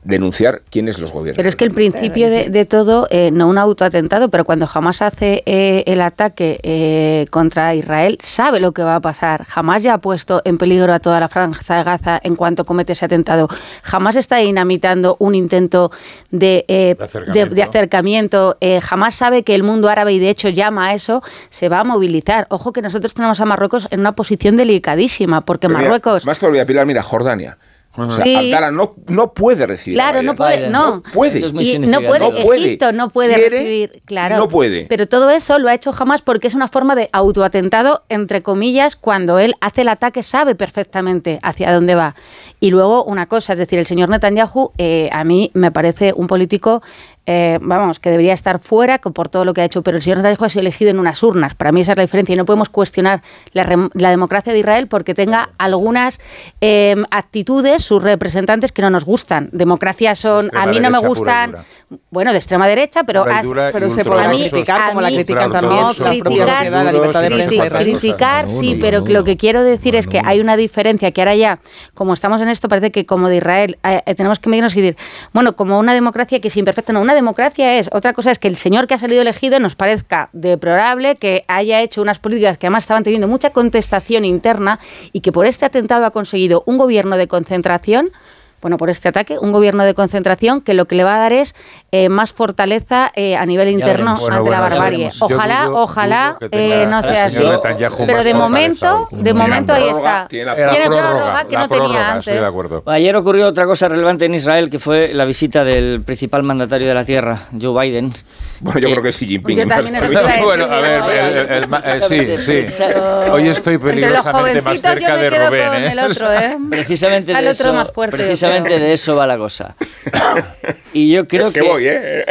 denunciar quiénes los gobiernos. Pero es que el principio de, todo, eh, no un autoatentado, pero cuando jamás hace eh, el ataque eh, contra Israel, sabe lo que va a pasar. Jamás ya ha puesto en peligro a toda la franja de Gaza en cuanto comete ese atentado. Jamás está dinamitando un intento de, de acercamiento. jamás sabe que el mundo árabe, y de hecho llama a eso, se va a movilizar. Ojo que nosotros tenemos a Marruecos en una posición delicadísima, porque Marruecos... más todavía, Pilar, mira, Jordania o sea, no, no puede recibir. Claro, no puede. No. puede. Eso es muy no puede. No puede. Egipto no puede recibir. Claro. No puede. Pero todo eso lo ha hecho jamás porque es una forma de autoatentado, entre comillas, cuando él hace el ataque, sabe perfectamente hacia dónde va. Y luego una cosa, es decir, el señor Netanyahu eh, a mí me parece un político eh, vamos, que debería estar fuera por todo lo que ha hecho, pero el señor Netanyahu ha sido elegido en unas urnas. Para mí esa es la diferencia y no podemos cuestionar la, democracia de Israel porque tenga algunas eh, actitudes, sus representantes, que no nos gustan. Democracias son, a mí no me gustan, bueno, de extrema derecha, pero, pero se puede criticar como la critican también la propia la libertad de prensa. Criticar, sí, pero lo que quiero decir es que hay una diferencia que ahora ya, como estamos en esto, parece que como de Israel eh, tenemos que medirnos y decir, bueno, como una democracia que es imperfecta, no, una democracia es, otra cosa es que el señor que ha salido elegido nos parezca deplorable, que haya hecho unas políticas que además estaban teniendo mucha contestación interna y que por este atentado ha conseguido un gobierno de concentración bueno, por este ataque, un gobierno de concentración que lo que le va a dar es eh, más fortaleza eh, a nivel interno ante Bueno, la barbarie. Ojalá, dudo- ojalá dudo eh, no sea así. Pero de momento, de momento ahí está. tiene la Tiene prórroga, prórroga que la no tenía antes. estoy de acuerdo. Ayer ocurrió otra cosa relevante en Israel, que fue la visita del principal mandatario de la Tierra, Joe Biden. Bueno, yo creo que Xi Jinping. Yo también es Bueno, a ver, ma- eh, sí, sí. Hoy estoy peligrosamente más cerca de Rubén, con ¿eh? el otro, ¿eh? Precisamente Al de otro eso, más fuerte, yo precisamente de eso va la cosa. Y yo creo Es que que, voy, ¿eh?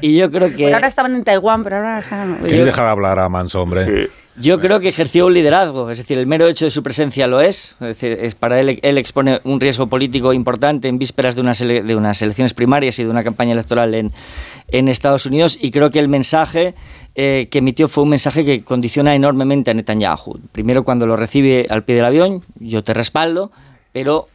y yo creo que ahora estaban en Taiwán, pero ahora... ¿Quieres dejar hablar a Manso, hombre? Yo creo que ejerció un liderazgo, es decir, el mero hecho de su presencia lo es. Es decir, es para él, él expone un riesgo político importante en vísperas de unas, ele- de unas elecciones primarias y de una campaña electoral en, en Estados Unidos. Y creo que el mensaje eh, que emitió fue un mensaje que condiciona enormemente a Netanyahu. Primero, cuando lo recibe al pie del avión, yo te respaldo, pero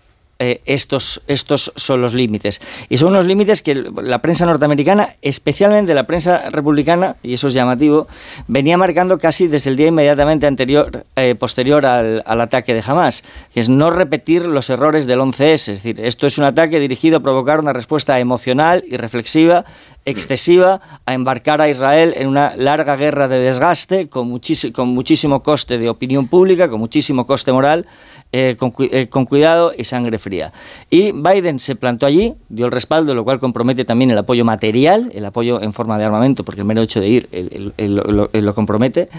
eh, estos, estos son los límites. Y son unos límites que la prensa norteamericana, especialmente la prensa republicana, y eso es llamativo, venía marcando casi desde el día inmediatamente anterior, eh, posterior al, al ataque de Hamas, que es no repetir los errores del 11S. Es decir, esto es un ataque dirigido a provocar una respuesta emocional y reflexiva excesiva a embarcar a Israel en una larga guerra de desgaste con, con muchísimo coste de opinión pública, con muchísimo coste moral, eh, eh, con cuidado y sangre fría. Y Biden se plantó allí, dio el respaldo, lo cual compromete también el apoyo material, el apoyo en forma de armamento, porque el mero hecho de ir lo compromete,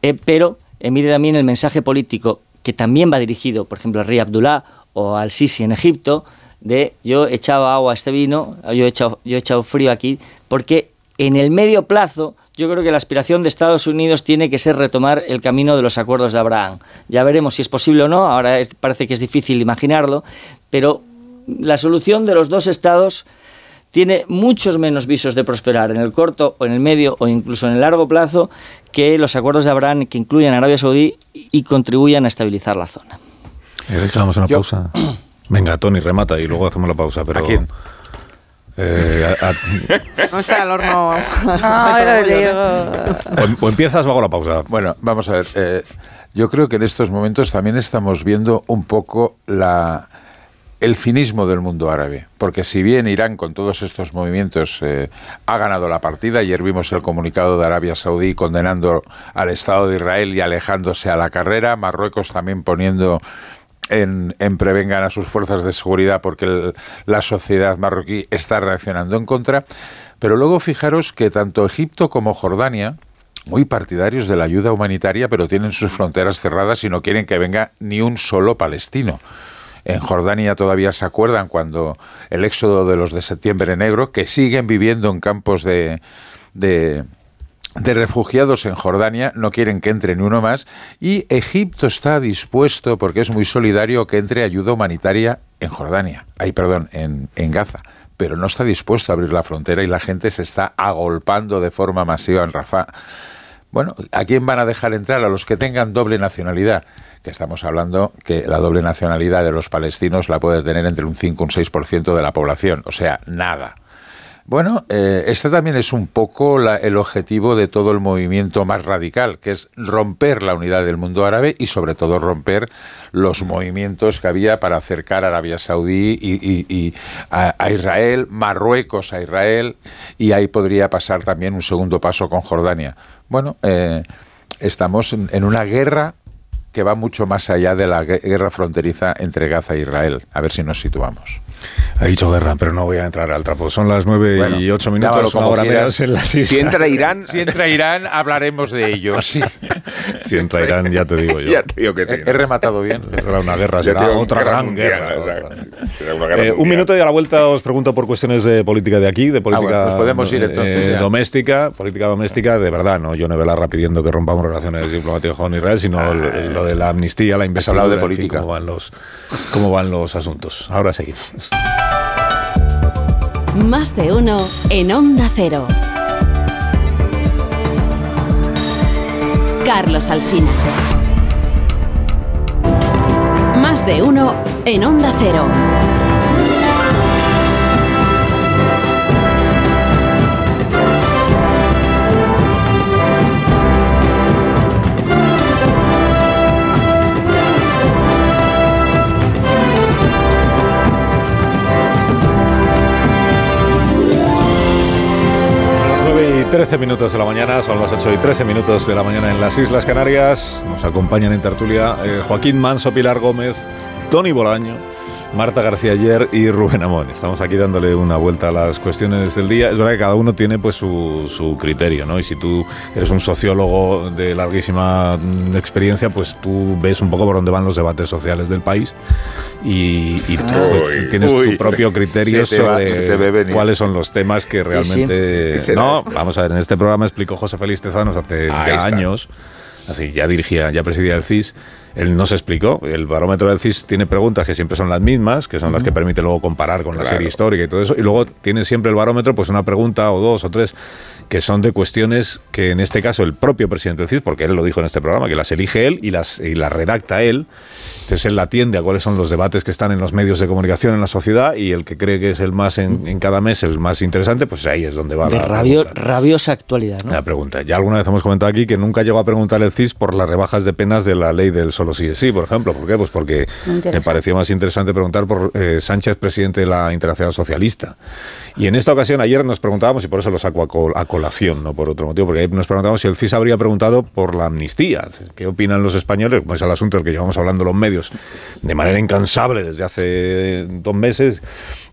eh, pero emite también el mensaje político que también va dirigido, por ejemplo, al rey Abdullah o al Sisi en Egipto, de yo he echado agua a este vino, yo he echado, yo he echado frío aquí, porque en el medio plazo yo creo que la aspiración de Estados Unidos tiene que ser retomar el camino de los acuerdos de Abraham. Ya veremos si es posible o no, ahora es- parece que es difícil imaginarlo, pero la solución de los dos estados tiene muchos menos visos de prosperar en el corto o en el medio o incluso en el largo plazo que los acuerdos de Abraham que incluyen a Arabia Saudí y contribuyan a estabilizar la zona. ¿Quieres que hagamos una pausa? Venga, Tony, remata y luego hacemos la pausa. Pero, ¿A quién? Eh, a- a- No está al horno. No, lo digo. o, o empiezas o hago la pausa. Bueno, vamos a ver. eh, yo creo que en estos momentos también estamos viendo un poco la, el cinismo del mundo árabe. Porque si bien Irán con todos estos movimientos eh, ha ganado la partida, ayer vimos el comunicado de Arabia Saudí condenando al Estado de Israel y alejándose a la carrera, Marruecos también poniendo en, en prevengan a sus fuerzas de seguridad porque la sociedad marroquí está reaccionando en contra. Pero luego fijaros que tanto Egipto como Jordania, muy partidarios de la ayuda humanitaria, pero tienen sus fronteras cerradas y no quieren que venga ni un solo palestino. En Jordania todavía se acuerdan cuando el éxodo de los de septiembre negro, que siguen viviendo en campos de, de, de refugiados en Jordania, no quieren que entre ni uno más, y Egipto está dispuesto, porque es muy solidario, que entre ayuda humanitaria en Jordania, ay, perdón, en, en Gaza, pero no está dispuesto a abrir la frontera y la gente se está agolpando de forma masiva en Rafah. Bueno, ¿a quién van a dejar entrar? A los que tengan doble nacionalidad. Que estamos hablando que la doble nacionalidad de los palestinos la puede tener entre un 5 y un 6% de la población. O sea, nada. Bueno, eh, este también es un poco la- el objetivo de todo el movimiento más radical, que es romper la unidad del mundo árabe y sobre todo romper los movimientos que había para acercar a Arabia Saudí y, y- y a, a Israel, Marruecos a Israel, y ahí podría pasar también un segundo paso con Jordania. Bueno, eh, estamos en, en una guerra que va mucho más allá de la gue- guerra fronteriza entre Gaza e Israel. A ver si nos situamos. Ha dicho guerra, pero no voy a entrar al trapo. Son las 9 Bueno, y 8 llámalo minutos, como hora en las Si entra Irán, Si entra Irán, hablaremos de ello. Sí. Si entra Irán, ya te digo yo. ya te digo que sí. He, he rematado bien. Será una guerra, será otra gran guerra. o sea, otra. será una guerra Eh, un minuto y a la vuelta os pregunto por cuestiones de política de aquí, de política bueno, pues podemos ir entonces eh, doméstica, política doméstica, de verdad, no Yo Belarra pidiendo que rompamos relaciones diplomáticas con Israel, sino el- lo de la amnistía, la investigación hablado de política. cómo van los cómo van los asuntos. Ahora seguimos. Más de uno en Onda Cero. Carlos Alsina. Más de uno en Onda Cero. 13 minutos de la mañana, son las 8 y 13 minutos de la mañana en las Islas Canarias. Nos acompañan en tertulia eh, Joaquín Manso, Pilar Gómez, Tony Bolaño, Marta García Ayer y Rubén Amón. Estamos aquí dándole una vuelta a las cuestiones del día. Es verdad que cada uno tiene pues su, su criterio, ¿no? Y si tú eres un sociólogo de larguísima mm, experiencia, pues tú ves un poco por dónde van los debates sociales del país y, y tú pues, tienes uy. tu propio criterio va- sobre cuáles son los temas que realmente... ¿Qué será no, vamos a ver, en este programa explicó José Félix Tezanos hace Ahí ya está. años, así ya dirigía, ya presidía el CIS, él nos explicó, el barómetro del CIS tiene preguntas que siempre son las mismas, que son las que permite luego comparar con la serie histórica y todo eso, y luego tiene siempre el barómetro pues una pregunta o dos o tres que son de cuestiones que en este caso el propio presidente del CIS, porque él lo dijo en este programa, que las elige él y las, y las redacta él, entonces él atiende a cuáles son los debates que están en los medios de comunicación en la sociedad y el que cree que es el más en, en cada mes, el más interesante, pues ahí es donde va De la rabio- rabiosa actualidad, ¿no? La pregunta. Ya alguna vez hemos comentado aquí que nunca llegó a preguntar el CIS por las rebajas de penas de la ley del solo sí es sí, por ejemplo. ¿Por qué? Pues porque me pareció más interesante preguntar por eh, Sánchez, presidente de la Internacional Socialista. Y en esta ocasión, ayer nos preguntábamos, y por eso lo saco a colación, no por otro motivo, porque ayer nos preguntábamos si el CIS habría preguntado por la amnistía. ¿Qué opinan los españoles? Como es el asunto del que llevamos hablando los medios de manera incansable desde hace dos meses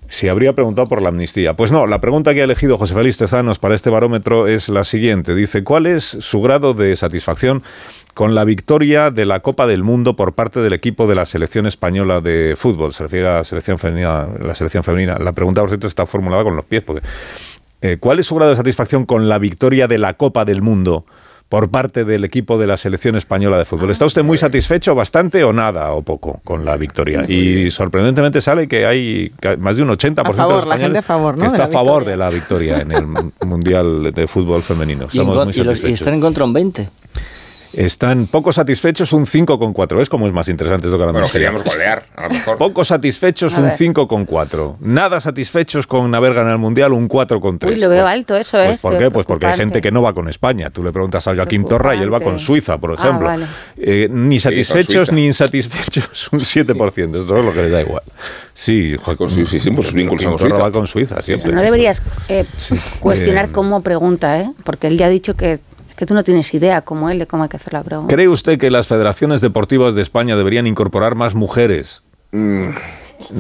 si habría preguntado por la amnistía. Pues no, la pregunta que ha elegido José Félix Tezanos para este barómetro es la siguiente. Dice, ¿cuál es su grado de satisfacción con la victoria de la Copa del Mundo por parte del equipo de la selección española de fútbol? Se refiere a la selección femenina. La, selección femenina. la pregunta, por cierto, está formulada con los pies, porque eh, ¿cuál es su grado de satisfacción con la victoria de la Copa del Mundo? por parte del equipo de la selección española de fútbol. ¿Está usted muy satisfecho, bastante o nada o poco con la victoria? Y sorprendentemente sale que hay más de un 80% A favor, de la españoles gente a favor, ¿no? que de está la a favor de la victoria en el Mundial de Fútbol Femenino. Y, en Estamos muy y los- y satisfechos. están en contra un 20. Están poco satisfechos un 5,4. ¿Ves cómo es más interesante esto que la Bueno, queríamos golear, a lo mejor. Poco satisfechos un ver. 5,4. Nada satisfechos con haber ganado el Mundial un 4,3. Uy, lo veo alto eso, ¿eh? Pues ¿por qué? Pues porque hay gente que no va con España. Tú le preguntas a Joaquín Torra y él va con. Suiza, por Ah, ejemplo. vale. Eh, ni satisfechos ni insatisfechos, un 7%. Esto es lo que les da igual. Sí, Joaquín, Sí, sí, sí, sus vínculos con Suiza. va con Suiza siempre. No deberías eh, cuestionar Eh, cómo pregunta, ¿eh? Porque él ya ha dicho que, que tú no tienes idea, como él, de cómo hay que hacer la pregunta. ¿Cree usted que las federaciones deportivas de España deberían incorporar más mujeres? Mm,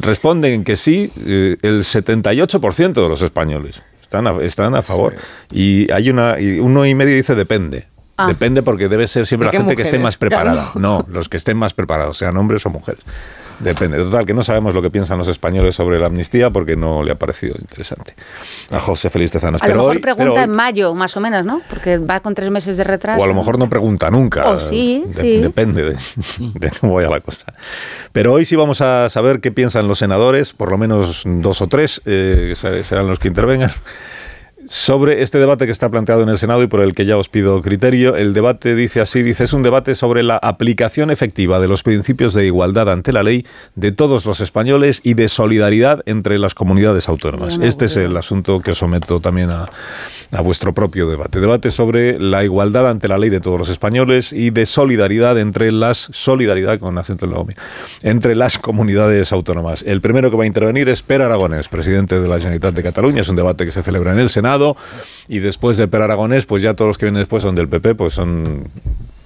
Responden que sí, eh, el 78% de los españoles están a, están a favor. Y hay una, y uno y medio dice depende. Ah. Depende porque debe ser siempre ¿De la gente que esté más preparada. Claro. No, los que estén más preparados, sean hombres o mujeres. Depende. Total, que no sabemos lo que piensan los españoles sobre la amnistía porque no le ha parecido interesante a José Félix Tezanos. A lo Pero mejor hoy, pregunta hoy- en mayo, más o menos, ¿no? Porque va con tres meses de retraso. o a lo mejor no pregunta nunca. O sí, De- sí. Depende de, de cómo vaya la cosa. Pero hoy sí vamos a saber qué piensan los senadores, por lo menos dos o tres, eh, serán los que intervengan, sobre este debate que está planteado en el Senado y por el que ya os pido criterio. El debate dice así, dice, es un debate sobre la aplicación efectiva de los principios de igualdad ante la ley de todos los españoles y de solidaridad entre las comunidades autónomas. Este es el asunto que someto también a, a vuestro propio debate. Debate sobre la igualdad ante la ley de todos los españoles y de solidaridad entre las solidaridad con acento en la OMI, entre las comunidades autónomas. El primero que va a intervenir es Per Aragonés, presidente de la Generalitat de Cataluña. Es un debate que se celebra en el Senado y después de Per Aragonés, pues ya todos los que vienen después son del PP, pues son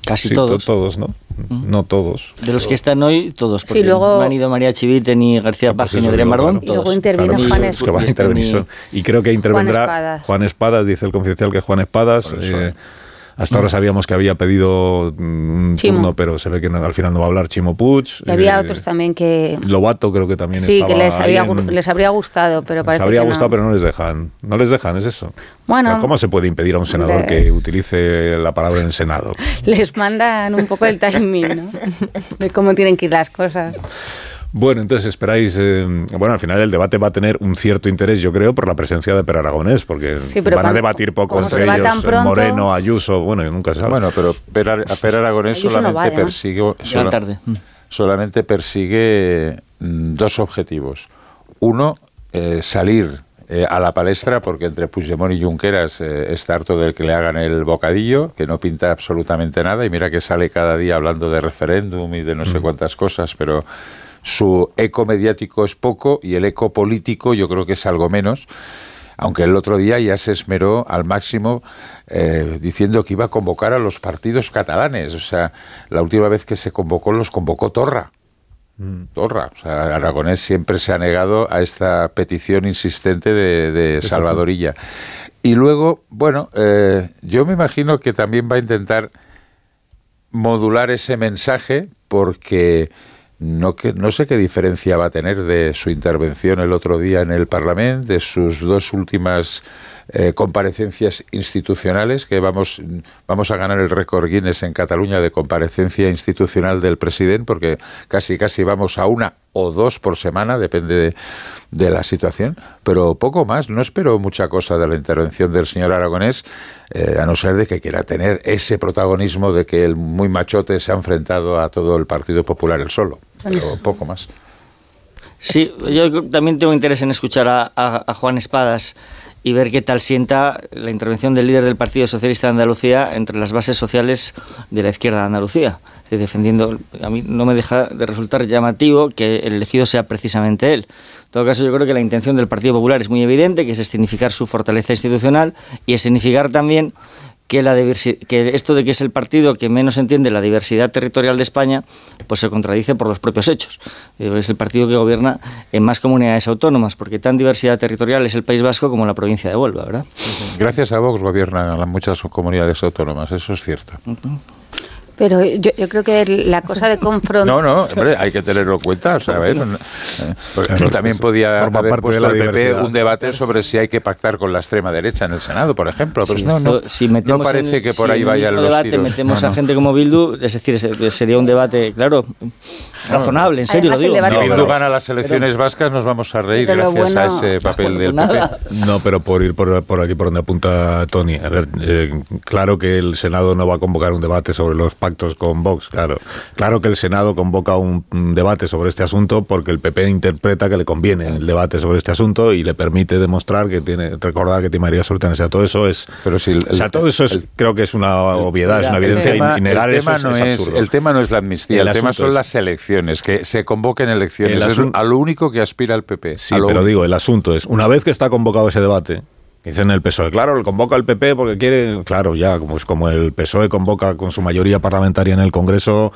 Casi sí, todos. to- todos, ¿no? No todos. De los que están hoy, todos. Porque luego- no han ido María Chivite, ni García Pues Paje, ni Adrián claro. Y luego intervino Claro, Juan pues, Es- que van a y creo que intervendrá Espadas. Juan Espadas, dice el confidencial que Juan Espadas. eh, hasta ahora sabíamos que había pedido mm, un Chimo. turno, pero se ve que no- al final no va a hablar Chimo Puig. Y había eh, otros también que... Lobato creo que también Sí, estaba que les, había, en- les habría gustado, pero les parece habría que no. gustado, pero no les dejan. No les dejan, es eso. Bueno. ¿Cómo se puede impedir a un senador que utilice la palabra en el Senado? Les mandan un poco el timing, ¿no? De cómo tienen que ir las cosas. Bueno, entonces esperáis. eh, bueno, al final el debate va a tener un cierto interés, yo creo, por la presencia de Per Aragonés, porque Sí, pero van a debatir poco entre se va ellos. tan pronto- Moreno, Ayuso, bueno, nunca se sabe. Bueno, pero Per, Ar- a Per Aragonés Ayuso no solamente persigue, Llega sola- tarde. Mm. solamente persigue mm, dos objetivos. Uno, eh, salir eh, a la palestra, porque entre Puigdemont y Junqueras eh, está harto del que le hagan el bocadillo, que no pinta absolutamente nada, y mira que sale cada día hablando de referéndum y de no sé cuántas cosas, pero su eco mediático es poco y el eco político yo creo que es algo menos. Aunque el otro día ya se esmeró al máximo eh, diciendo que iba a convocar a los partidos catalanes. O sea, la última vez que se convocó los convocó Torra. Torra. O sea, Aragonés siempre se ha negado a esta petición insistente de, de Salvadorilla. Y luego, bueno, eh, yo me imagino que también va a intentar modular ese mensaje porque no, que, no sé qué diferencia va a tener de su intervención el otro día en el Parlamento, de sus dos últimas eh, comparecencias institucionales, que vamos, vamos a ganar el récord Guinness en Cataluña de comparecencia institucional del presidente, porque casi casi vamos a una o dos por semana, depende de, la situación, pero poco más. No espero mucha cosa de la intervención del señor Aragonés, eh, a no ser de que quiera tener ese protagonismo de que el muy machote se ha enfrentado a todo el Partido Popular el solo, pero poco más. Sí, yo también tengo interés en escuchar a Juan Espadas y ver qué tal sienta la intervención del líder del Partido Socialista de Andalucía entre las bases sociales de la izquierda de Andalucía. Defendiendo, a mí no me deja de resultar llamativo que el elegido sea precisamente él. En todo caso, yo creo que la intención del Partido Popular es muy evidente, que es significar su fortaleza institucional y es significar también que, la que esto de que es el partido que menos entiende la diversidad territorial de España, pues se contradice por los propios hechos. Eh, es el partido que gobierna en más comunidades autónomas, porque tan diversidad territorial es el País Vasco como la provincia de Huelva, ¿verdad? Gracias a Vox gobiernan muchas comunidades autónomas, eso es cierto. Pero yo, yo, creo que la cosa de confrontar... No, no, hombre, hay que tenerlo en cuenta. O sea, ver, eh, también podía haber puesto el PP un debate sobre si hay que pactar con la extrema derecha en el Senado, por ejemplo. Pero no, no, si metemos no parece que por si ahí vayan los debate tiros. metemos a gente como Bildu, es decir, sería un debate, claro, razonable, en serio Además, lo digo. Si Bildu gana las elecciones vascas, nos vamos a reír Pero gracias a bueno- ese papel del. PP. No, pero por ir por, por aquí por donde apunta Tony. A ver, eh, claro que el Senado no va a convocar un debate sobre los pactos con Vox, claro. Claro que el Senado convoca un, debate sobre este asunto porque el PP interpreta que le conviene el debate sobre este asunto y le permite demostrar que tiene, recordar que tiene mayoría absoluta en ese. Todo eso es. Pero si el- o sea, todo eso es, creo que es una obviedad, es una evidencia tema, y negar el tema no es es, absurdo. el tema no es la amnistía, el, tema son las elecciones, que se convoquen elecciones. El Es a lo único que aspira el PP. Sí, pero único. digo, el asunto es, una vez que está convocado ese debate, dicen el PSOE, claro, le convoca el PP porque quiere, claro, ya, como, es como el PSOE convoca con su mayoría parlamentaria en el Congreso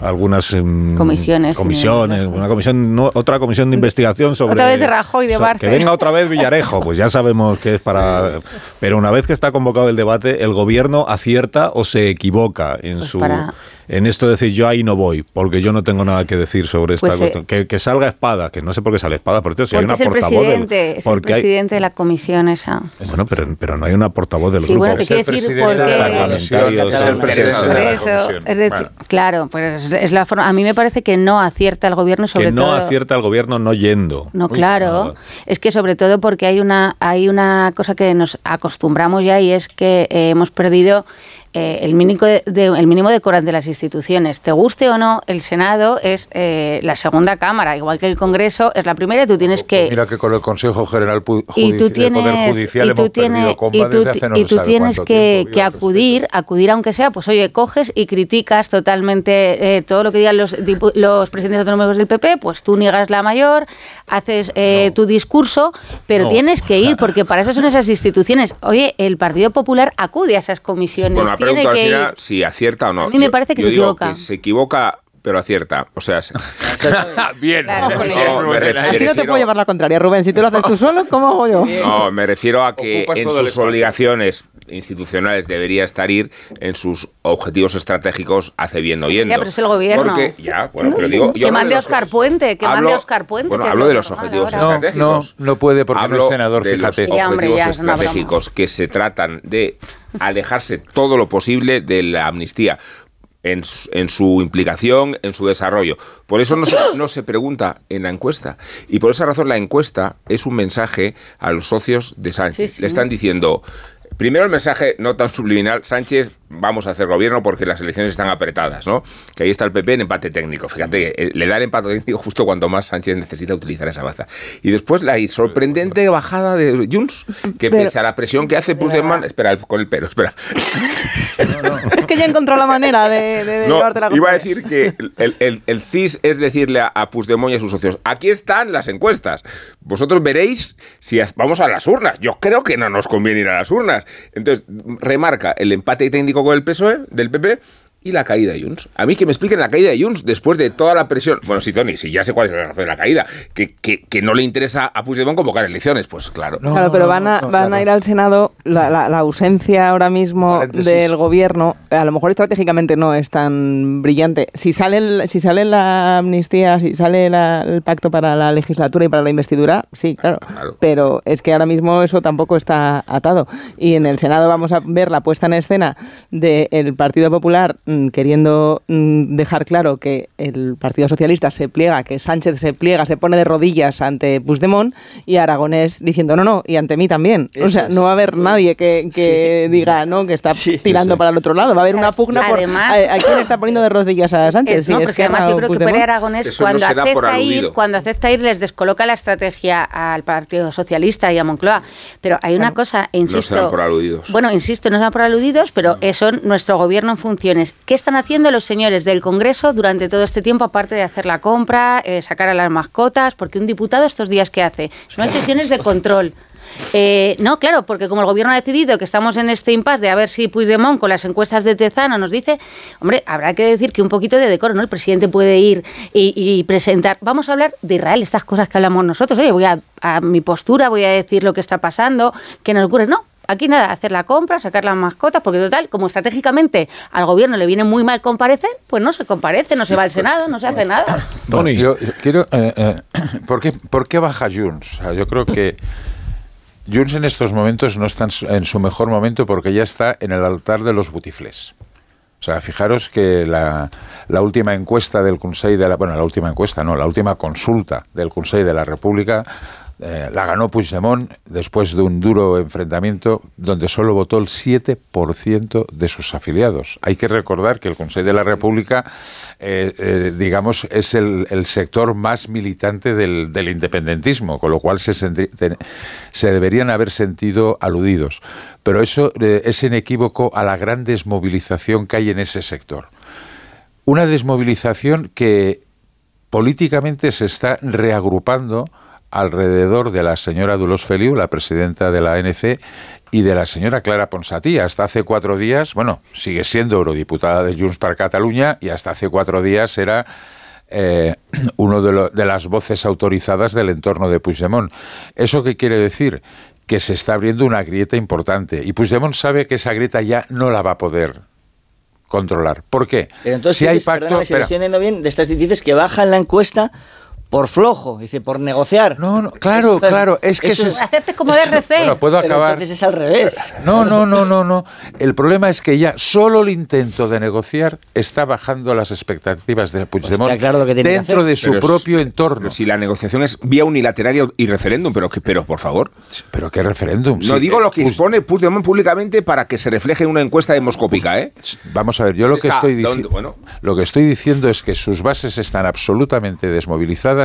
algunas em, Comisiones, comisiones, una comisión, no, otra comisión de investigación sobre Otra vez de Rajoy, de Barce. que venga otra vez Villarejo, pues ya sabemos que es para, pero una vez que está convocado el debate, el gobierno acierta o se equivoca en Pues su para- en esto de decir yo ahí no voy, porque yo no tengo nada que decir sobre esta Pues, eh, cuestión. Que, que salga espada, que no sé por qué sale espada, pero si hay Porque una es el portavoz del- presidente, es el porque hay- presidente de la comisión esa. bueno, pero, pero no hay una portavoz del Sí, grupo. bueno, te quiero decir por qué... Parlamentarios, Es el presidente Por de la eso, comisión. es decir, Bueno. claro, pues es la forma. A mí me parece que no acierta el gobierno sobre que no todo. acierta el gobierno no yendo. No, Uy, claro. Es que sobre todo porque hay una, hay una cosa que nos acostumbramos ya y es que eh, hemos perdido eh, el, mínimo de, de- el mínimo ante las instituciones. Te guste o no, el Senado es eh, la segunda cámara, igual que el Congreso es la primera y tú tienes que... Mira que con el Consejo General Pu- y tú del Poder tienes, Judicial y tú hemos perdido tienes, comba y tú, desde hace no y tú tienes que, tiempo, que acudir, acudir aunque sea, pues oye, coges y criticas totalmente eh, todo lo que digan los, dipu- los presidentes autonómicos del PP, pues tú niegas la mayor, haces eh, tu discurso, pero No. tienes que ir, porque para eso son esas instituciones. Oye, el Partido Popular acude a esas comisiones, Bueno, la tiene pregunta que si acierta o no. A mí me Yo- parece que yo se digo equivoca. que se equivoca, pero acierta. O sea, se- bien. Claro, No, Así no te puedo llevar la contraria, Rubén. Si tú lo haces tú solo, ¿cómo hago yo? No, me refiero a que Ocupas en sus obligaciones institucionales debería estar ir, en sus objetivos estratégicos hace bien oyendo. Ya, pero es el gobierno. Porque, ya, bueno, pero digo... yo que hablo mande los- Oscar Puente, que mande hablo- a Oscar Puente. Bueno, hablo de lo los objetivos ahora. No, estratégicos. no, no puede porque no Hablo es senador, de fíjate. los Ya, hombre, objetivos ya, estratégicos que se tratan de alejarse todo lo posible de la amnistía. En su, en su implicación, en su desarrollo. Por eso no se, no se pregunta en la encuesta. Y por esa razón la encuesta es un mensaje a los socios de Sánchez. Sí, sí. Le están diciendo, primero el mensaje no tan subliminal, Sánchez, vamos a hacer gobierno porque las elecciones están apretadas, ¿no? Que ahí está el PP en empate técnico. Fíjate, eh, le da el empate técnico justo cuando más Sánchez necesita utilizar esa baza. Y después la sorprendente bajada de Junts, que Pero- pese a la presión que hace Puigdemont, espera, con el pero, espera. es que ya encontró la manera de, de, de No, llevarte la iba a decir que el, el- el CIS es decirle a, a Puigdemont y a sus socios, aquí están las encuestas. Vosotros veréis si vamos a las urnas. Yo creo que no nos conviene ir a las urnas. Entonces, remarca el empate técnico con el PSOE, del PP, y la caída de Junts. A mí que me expliquen la caída de Junts después de toda la presión. Bueno, sí, Tony, sí, ya sé cuál es la razón de la caída. Que, que, que no le interesa a Puigdemont convocar elecciones. Pues claro. claro, pero van a, van a ir al Senado. La, la- la ausencia ahora mismo Paréntesis. del gobierno, a lo mejor estratégicamente no es tan brillante. Si sale, el- si sale la amnistía, si sale la- el pacto para la legislatura y para la investidura, sí, claro. Pero es que ahora mismo eso tampoco está atado. Y en el Senado vamos a ver la puesta en escena del Partido Popular queriendo mm, dejar claro que el Partido Socialista se pliega, que Sánchez se pliega, se pone de rodillas ante Puigdemont y Aragonés diciendo no, no, y ante mí también. o Eso sea, es. no va a haber nadie que, que diga no, que está tirando para el otro lado. Va a haber una pugna por Además- a, a quién está poniendo de rodillas a Sánchez. Es- no, porque además yo creo que. Pere Aragonés cuando acepta ir, cuando acepta ir les descoloca la estrategia al Partido Socialista y a Moncloa. Pero hay una cosa, e No insisto, se dan por aludidos. bueno, insisto, no se dan por aludidos, pero eh, son nuestro gobierno en funciones. ¿Qué están haciendo los señores del Congreso durante todo este tiempo, aparte de hacer la compra, eh, sacar a las mascotas? Porque un diputado estos días que hace son sesiones de control. Eh, no, claro, porque como el gobierno ha decidido que estamos en este impasse de a ver si Puigdemont con las encuestas de Tezano nos dice, hombre, habrá que decir que un poquito de decoro, ¿no? El presidente puede ir y, presentar. Vamos a hablar de Israel, estas cosas que hablamos nosotros. Oye, voy a, a mi postura, voy a decir lo que está pasando, qué nos ocurre. No, Aquí nada, hacer la compra, sacar las mascotas, porque total, como estratégicamente al gobierno le viene muy mal comparecer, pues no se comparece, no se va al Senado, no se hace nada. Tony. Yo, yo quiero. eh, eh, ¿por, qué, por qué baja Junts? O sea, yo creo que Junts en estos momentos no está en su, en su mejor momento porque ya está en el altar de los butiflés. O sea, fijaros que la, la última encuesta del Consell de la. Bueno, la última encuesta, no, la última consulta del Consell de la República eh, la ganó Puigdemont después de un duro enfrentamiento donde solo votó el 7% de sus afiliados. Hay que recordar que el Consejo de la República, eh, eh, digamos, es el, sector más militante del, independentismo, con lo cual se, se deberían haber sentido aludidos. Pero eso es inequívoco a la gran desmovilización que hay en ese sector. Una desmovilización que políticamente se está reagrupando alrededor de la señora Dolors Feliu, la presidenta de la ANC, y de la señora Clara Ponsatí. Hasta hace cuatro días, bueno, sigue siendo eurodiputada de Junts para Cataluña y hasta hace cuatro días era eh, uno de, lo- de las voces autorizadas del entorno de Puigdemont. ¿Eso qué quiere decir? Que se está abriendo una grieta importante y Puigdemont sabe que esa grieta ya no la va a poder controlar. ¿Por qué? Pero entonces, si hay dices, pacto... perdóname, si estoy bien, dices que bajan la encuesta por flojo, dice, por negociar. No, no, claro, claro, es que eso es- Hacerte como de RC. Bueno, puedo Pero acabar. entonces es al revés. No, no, no, no, no. El problema es que ya solo el intento de negociar está bajando las expectativas de Puigdemont está claro lo que tiene que dentro hacer. de su Pero es- propio entorno. Si la negociación es vía unilateral y referéndum, pero, que, pero por favor. ¿Pero qué referéndum? No Sí, digo eh, lo que expone Puigdemont públicamente para que se refleje en una encuesta demoscópica, ¿eh? Vamos a ver, yo lo que Está- estoy diciendo, Bueno. lo que estoy diciendo es que sus bases están absolutamente desmovilizadas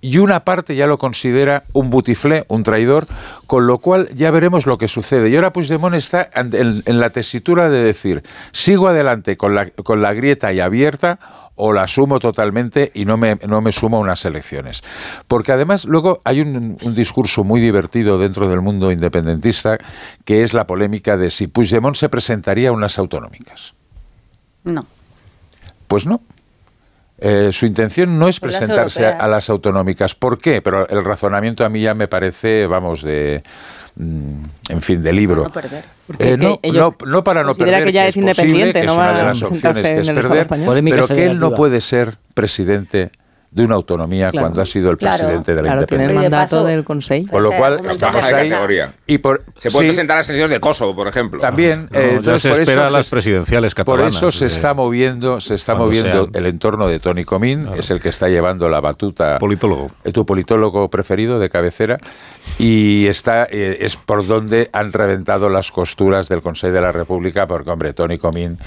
y una parte ya lo considera un butiflé, un traidor, con lo cual ya veremos lo que sucede. Y ahora Puigdemont está en, la tesitura de decir, sigo adelante con la, con la grieta y abierta o la sumo totalmente y no me, no me sumo a unas elecciones. Porque además luego hay un, un discurso muy divertido dentro del mundo independentista que es la polémica de si Puigdemont se presentaría a unas autonómicas. No. Pues no. Eh, su intención no es las presentarse a, las autonómicas. ¿Por qué? Pero el razonamiento a mí ya me parece, vamos, de. mm, En fin, de libro. No perder. Eh, no, no, no para no considera perder. que ya es posible, independiente, que no es va una de a las sentarse opciones que en es perder, pero que él no puede ser presidente de una autonomía Claro. cuando ha sido el Claro. presidente de la Claro, tiene el independencia. mandato paso- del Consejo. Con lo cual, estamos ahí. categoría. Y por, Se puede sí, presentar a las elecciones de Kosovo, por ejemplo. También, No, eh, ya entonces se por espera eso las se- presidenciales Por catalanas. eso se eh, está moviendo, se está moviendo sean. el entorno de Tony Comín, es el que está llevando la batuta. Politólogo. eh, tu politólogo preferido de cabecera y está eh, es por donde han reventado las costuras del Consejo de la República porque hombre Tony Comín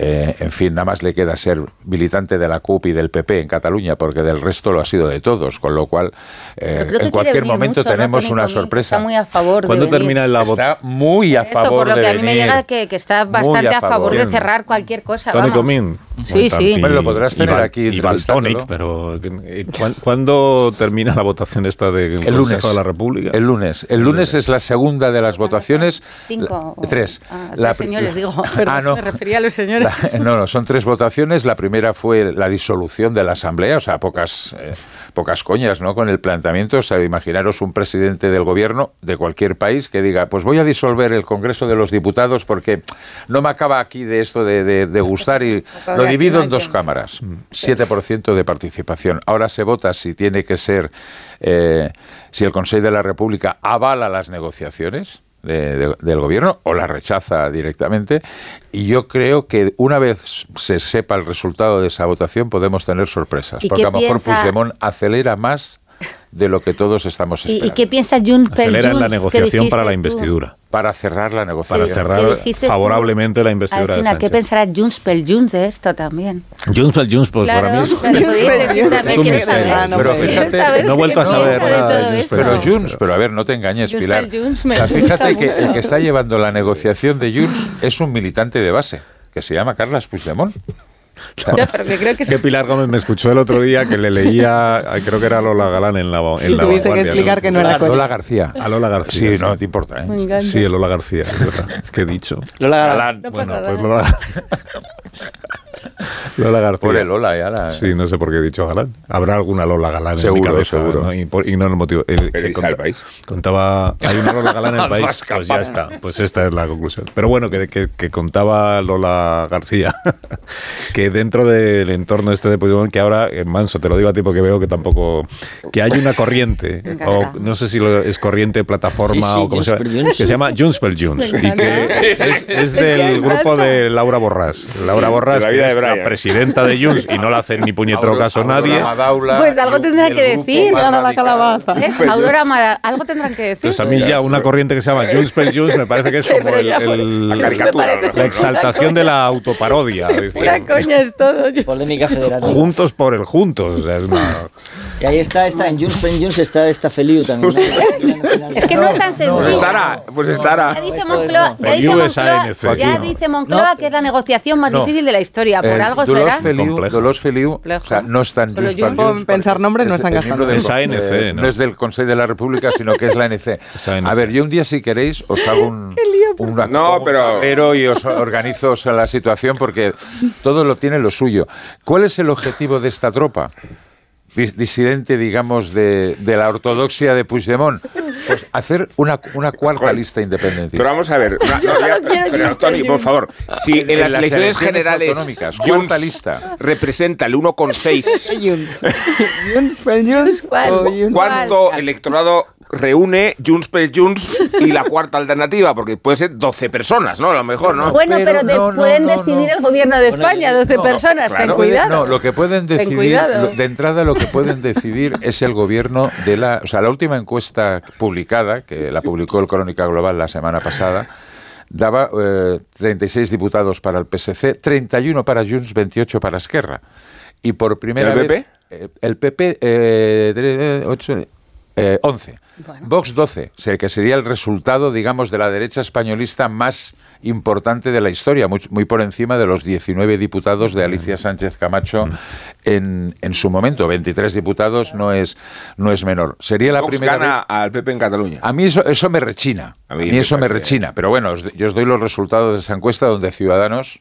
eh, en fin, nada más le queda ser militante de la CUP y del PP en Cataluña, porque del resto lo ha sido de todos, con lo cual eh, en cualquier momento mucho, ¿no? tenemos Tony una sorpresa. Está muy a favor ¿Cuándo de termina la votación? Está muy a Eso, favor por lo de que a mí me llega que, que está bastante a a favor favor. de cerrar cualquier cosa. Tony vamos. Comín. Sí, sí. Bueno, lo podrás tener aquí Y Valtonic, pero eh, ¿cuán- ¿cuándo termina la votación esta del El lunes. Consejo de la República? El lunes. El lunes es la segunda de las votaciones. Cinco. La- tres. Ah, La tres señores, digo. Ah, Perdón, no. Me refería a los señores. La- no, no, son tres votaciones. La primera fue la disolución de la Asamblea, o sea, pocas, eh, pocas coñas, ¿no? Con el planteamiento, o sea, imaginaros un presidente del gobierno de cualquier país que diga, pues voy a disolver el Congreso de los Diputados porque no me acaba aquí de esto de, de- de gustar y lo divido en dos cámaras. 7% de participación. Ahora se vota si tiene que ser, eh, si el Consejo de la República avala las negociaciones de- de- del gobierno o la rechaza directamente. Y yo creo que una vez se sepa el resultado de esa votación podemos tener sorpresas. ¿Y Porque a lo mejor piensa- Puigdemont acelera más de lo que todos estamos ¿Y, esperando. y qué piensa per Acelera en la negociación para la investidura. Para cerrar la negociación. Para cerrar ¿Qué dijiste tú? favorablemente la investidura de Alsina, ¿qué pensará Junts per Junts de esto también? Junts pel Junts, pues Claro, para mí es, es un ¿quieres misterio. saber? Pero ¿Quieres fíjate, no he vuelto a saber nada de Junts Pero Junts. Junts, pero a ver, no te engañes, Junts Pilar. Junts O sea, fíjate que el mucho. que está llevando la negociación de Junts es un militante de base, que se llama Carles Puigdemont. No, pero que creo que Que Pilar Gómez me escuchó el otro día que le leía, creo que era Lola Galán en la, en Sí, la tuviste que explicar que no era Lola García. A Lola García. Sí, no te importa. ¿eh? Me encanta. Sí, Lola García, es verdad. ¿Qué he dicho? Lola Galán. No bueno, pues. Lola, Lola García. Pobre Lola, ya la... Sí, no sé por qué he dicho Galán. Habrá alguna Lola Galán en Seguro, mi cabeza. seguro. ¿no? Y, por- y no el motivo. El, que del país. Contaba. Hay una Lola Galán en el país. Pues ya está. Pues esta es la conclusión. Pero bueno, que, que- que contaba Lola García que dentro del entorno este de Puigdemont, que ahora, en Manso, te lo digo a ti porque veo que tampoco. que hay una corriente. O no sé si lo- es corriente, plataforma Sí, sí, o como se per llama. Junts. Que se llama Junts per Junts. Me Y que es, es del grupo de Laura Borràs. Laura que vida de es la presidenta de Junts y no le hacen ni puñetero caso nadie. Madaula Pues algo y- tendrá y el que decir. la calabaza. ¿Ves? Aurora algo tendrán que decir. Entonces a mí ya una corriente que se llama Junts per Junts me parece que es como el- el- La la exaltación de la autoparodia. Pura coña es todo. Polémica federativa. juntos por el juntos. o sea, es una- Y ahí está, está en Junts per Junts está esta Feliu también. Es que no es tan sencillo. Pues estará, pues Ya estará. dice Esto es Moncloa, no. ya dice es Moncloa- ya No. dice Moncloa que es la negociación más No. difícil de la historia. Por Es algo Dolors será. Dolors Feliu, Complejo. o sea, no está en Junts per Junts. Pensar nombres no es- están es gastando. del- Es ANC, eh, ¿no? No es del Consejo de la República, sino que es la ANC. Es ANC. A ver, yo un día, si queréis, os hago un, No, un pero- y os organizo la situación porque todo lo tiene lo suyo. ¿Cuál es el objetivo de esta tropa? Dis- disidente, digamos, de, de la ortodoxia de Puigdemont. Pues hacer una, una cuarta lista independiente. Pero vamos a ver. no, no, ya- pero Tony, por favor, si en, En las las elecciones elecciones generales autonómicas, Junts cuarta lista. representa el 1,6, Junts. Junts per Junts. ¿Cuál? o Junts- ¿cuánto electorado reúne Junts per Junts y la cuarta alternativa? Porque puede ser 12 personas, ¿no? A lo mejor, ¿no? Bueno, Pero pero, de- no, no, pueden no, decidir no. el gobierno de España, yo- 12 no, personas, claro. ten cuidado. No, lo que pueden decidir, de entrada lo que pueden decidir es el gobierno de la... O sea, la última encuesta publicada, que la publicó el Crónica Global la semana pasada, daba eh, 36 diputados para el PSC, 31 para Junts, 28 para Esquerra. Y por primera ¿Y el vez... eh, el PP, eh, tre- ocho, eh, 11. Vox 12, o sea, que sería el resultado, digamos, de la derecha españolista más importante de la historia, muy, muy por encima de los 19 diputados de Alicia Sánchez Camacho en, en su momento. 23 diputados no es, no es menor. Sería la Vox primera gana vez... al PP en Cataluña. A mí eso, eso me rechina. A A mí, eso me rechina. Pero bueno, os- yo os doy los resultados de esa encuesta donde Ciudadanos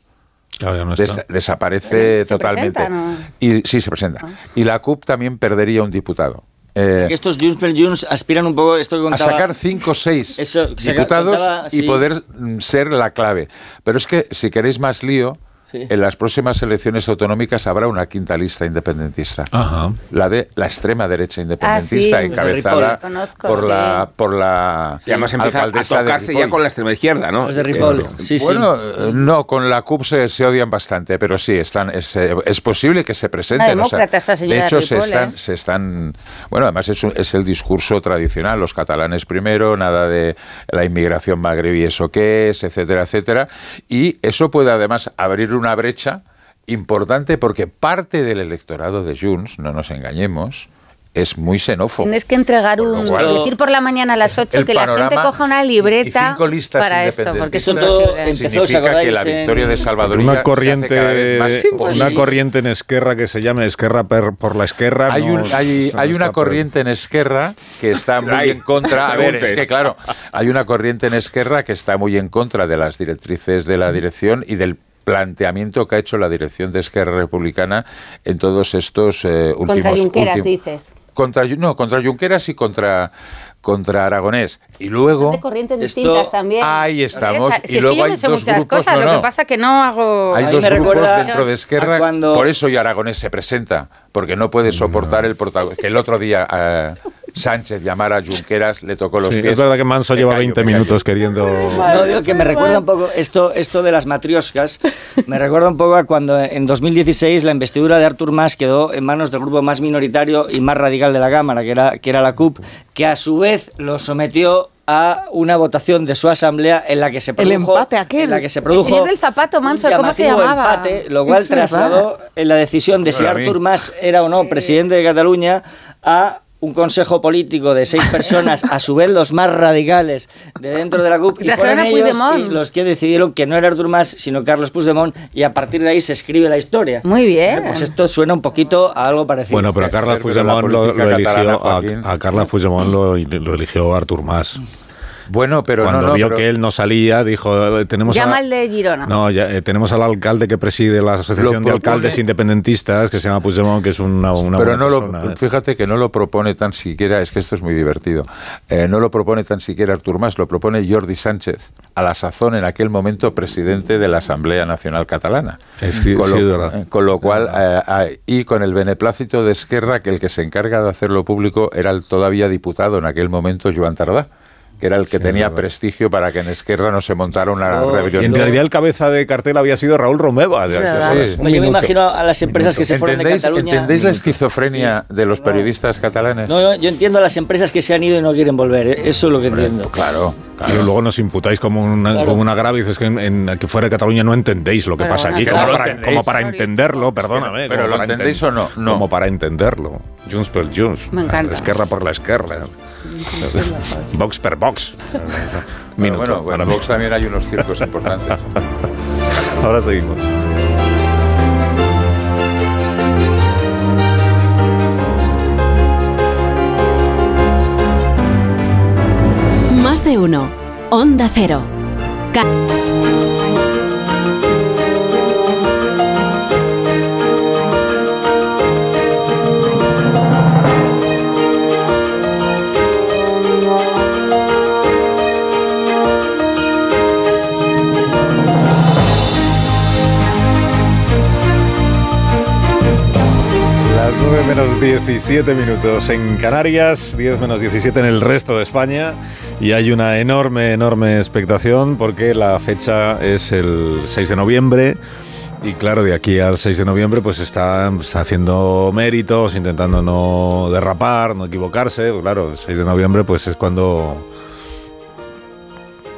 Claro, ya no des- está. desaparece se totalmente. presenta, ¿no? Y sí se presenta. Y la CUP también perdería un diputado. Eh, estos Junts per Junts aspiran un poco esto que a contaba. sacar cinco o seis Eso, diputados contaba, y sí. poder mm, ser la clave. Pero es que si queréis más lío, Sí. en las próximas elecciones autonómicas habrá una quinta lista independentista. Ajá. La de la extrema derecha independentista, Ah, sí. encabezada. Conozco, por sí. la por la Y además empieza a tocarse ya con la extrema izquierda, ¿no? Los de Ripoll. Sí, sí. bueno, eh, no, con la CUP se, se odian bastante, pero sí, están, es, eh, es posible que se presenten. De hecho, se, Ripoll, están, ¿eh? se están. Bueno, además es, un- es el discurso tradicional: los catalanes primero, nada de la inmigración magrebí, eso qué es, etcétera, etcétera. Y eso puede además abrir una brecha importante porque parte del electorado de Junts, no nos engañemos, es muy xenófobo. Tienes que entregar un. cual, decir por la mañana a las 8 el que la gente coja una y libreta cinco listas para esto. Porque esto todo significa que la victoria de Salvador una corriente, una corriente en Esquerra que se llame Esquerra per- por la Esquerra. Hay, hay, una corriente en Esquerra que está muy en contra. A ver, es que claro, hay una corriente en Esquerra que está muy en contra de las directrices de la dirección y del planteamiento que ha hecho la dirección de Esquerra Republicana en todos estos eh, últimos Contra Junqueras, últimos- dices. contra no contra Junqueras y contra contra Aragonés y luego De corrientes Esto- distintas también. ahí estamos, y si es luego que yo hay me sé dos muchas grupos, cosas, no, lo que pasa que no hago. Hay dos me grupos recuerda dentro de Esquerra, cuando- por eso hoy Aragonés se presenta, porque no puede soportar el protagonismo. Que el otro día eh, Sánchez llamara a Junqueras, le tocó los Sí, pies. es verdad que Manso Me lleva callo, 20 me callo. minutos queriendo... No, digo que me recuerda un poco esto, esto de las matrioscas, me recuerda un poco a cuando en 2016 la investidura de Artur Mas quedó en manos del grupo más minoritario y más radical de la Cámara, que era, que era la CUP, que a su vez lo sometió a una votación de su asamblea en la que se produjo empate aquel. en la que se El produjo señor del zapato, Manso, ¿cómo se llamaba? empate, lo cual trasladó en la decisión de si Artur Mas era o no presidente de Cataluña a un consejo político de seis personas, a su vez los más radicales de dentro de la CUP, y fueron a ellos y los que decidieron que no era Artur Mas, sino Carlos Puigdemont, y a partir de ahí se escribe la historia. Muy bien. Pues esto suena un poquito a algo parecido. Bueno, pero a la Puigdemont lo, eligió, a, a Carles Puigdemont lo, lo eligió Artur Mas. Bueno, pero Cuando no, no, vio pero- que él no salía, dijo, tenemos a- Llama al de Girona. No, ya, eh, tenemos al alcalde que preside la Asociación de Alcaldes Independentistas, que se llama Puigdemont, que es una, una pero buena no persona, lo, ¿eh? fíjate que no lo propone tan siquiera, es que esto es muy divertido, eh, no lo propone tan siquiera Artur Mas, lo propone Jordi Sánchez, a la sazón en aquel momento presidente de la Asamblea Nacional Catalana. Es con, sí, es lo, verdad. con lo cual, y con el beneplácito de Esquerra, que el que se encarga de hacerlo público era el todavía diputado en aquel momento, Joan Tardá, que era el que Sí, tenía prestigio para que en Esquerra no se montara una No, rebelión. Y en realidad el cabeza de cartel había sido Raúl Romeva. de- de- Sí. Yo me imagino a las empresas que se fueron de ¿Entendéis, Cataluña. ¿Entendéis la esquizofrenia de los periodistas catalanes? No, no, yo entiendo a las empresas que se han ido y no quieren volver. ¿eh? Eso es lo que entiendo. Claro, Y luego nos imputáis como, una, Claro. como un agravio, dices que en, en- que fuera de Cataluña no entendéis lo que Pero pasa aquí, que como, no para, como para entenderlo, perdóname. Pero como ¿lo entendéis enten- o no? No. Como para entenderlo. Junts per Junts. Me encanta. Esquerra por la Esquerra. Vox per Vox. Bueno, Minuto. bueno, bueno, en Vox también hay unos circos importantes. Ahora seguimos. Más de uno. Onda Cero. Ca- 9 menos 17 minutos en Canarias, 10 menos 17 en el resto de España. Y hay una enorme, enorme expectación porque la fecha es el 6 de noviembre. Y claro, de aquí al 6 de noviembre pues están haciendo méritos, intentando no derrapar, no equivocarse, Pues claro, el 6 de noviembre pues es cuando...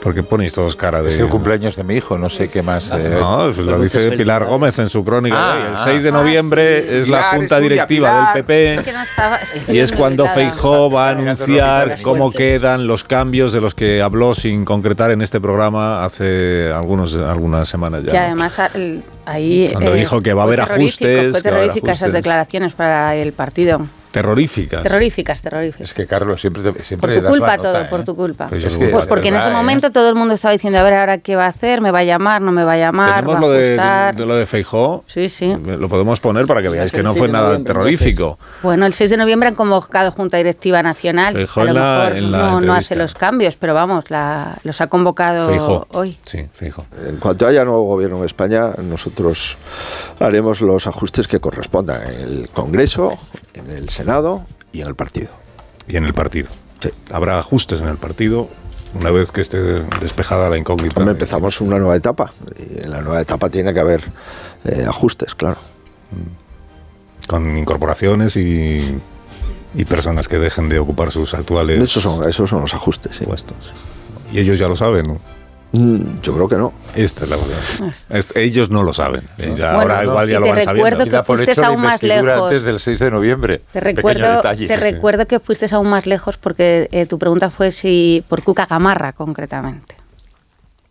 ¿Por qué ponéis todos cara de...? Es el cumpleaños de mi hijo, no sé qué más. eh, No, lo dice Pilar. Gómez en su crónica. Ah, de hoy. el ah. 6 de noviembre es la junta estudia, directiva Pilar. del PP. No estaba- Y es cuando. Feijó va a anunciar cómo quedan los cambios de los que habló sin concretar en este programa hace algunos, algunas semanas ya. Y además el- ahí Cuando dijo que va a haber ajustes, Fue terrorífica esas declaraciones para el partido. Terroríficas. Terroríficas, terroríficas. Es que Carlos siempre te- Por tu das la culpa nota, todo, ¿eh? por tu culpa. Pues Pues, creo que porque en ese ¿eh? momento todo el mundo estaba diciendo, a ver, ahora qué va a hacer, me va a llamar, no me va a llamar, Tenemos va a lo de, de lo de Feijó. Sí, sí. Lo podemos poner para que veáis que no fue 6 de nada terrorífico. Bueno, el 6 de noviembre han convocado Junta Directiva Nacional. Feijóo a lo en la- mejor en la no, no hace los cambios, pero vamos, la- los ha convocado Feijó. hoy. Sí, Feijó. En cuanto haya nuevo gobierno en España, nosotros haremos los ajustes que correspondan en el Congreso, en el Senado y en el partido. Y en el partido. Sí. Habrá ajustes en el partido una vez que esté despejada la incógnita. Hombre, empezamos una nueva etapa y en la nueva etapa tiene que haber eh, ajustes, claro. Con incorporaciones y, y personas que dejen de ocupar sus actuales Esos son, esos son los ajustes, sí. puestos. Y ellos ya lo saben, ¿no? Mm, Yo creo que no. Esta es la verdad. Es- ellos no lo saben. Ya Bueno, ahora igual y ya lo van sabiendo. recuerdo que por hecho la aún más lejos. antes del 6 de noviembre. Te recuerdo, te recuerdo que fuiste aún más lejos porque eh, tu pregunta fue si por Cuca Gamarra concretamente.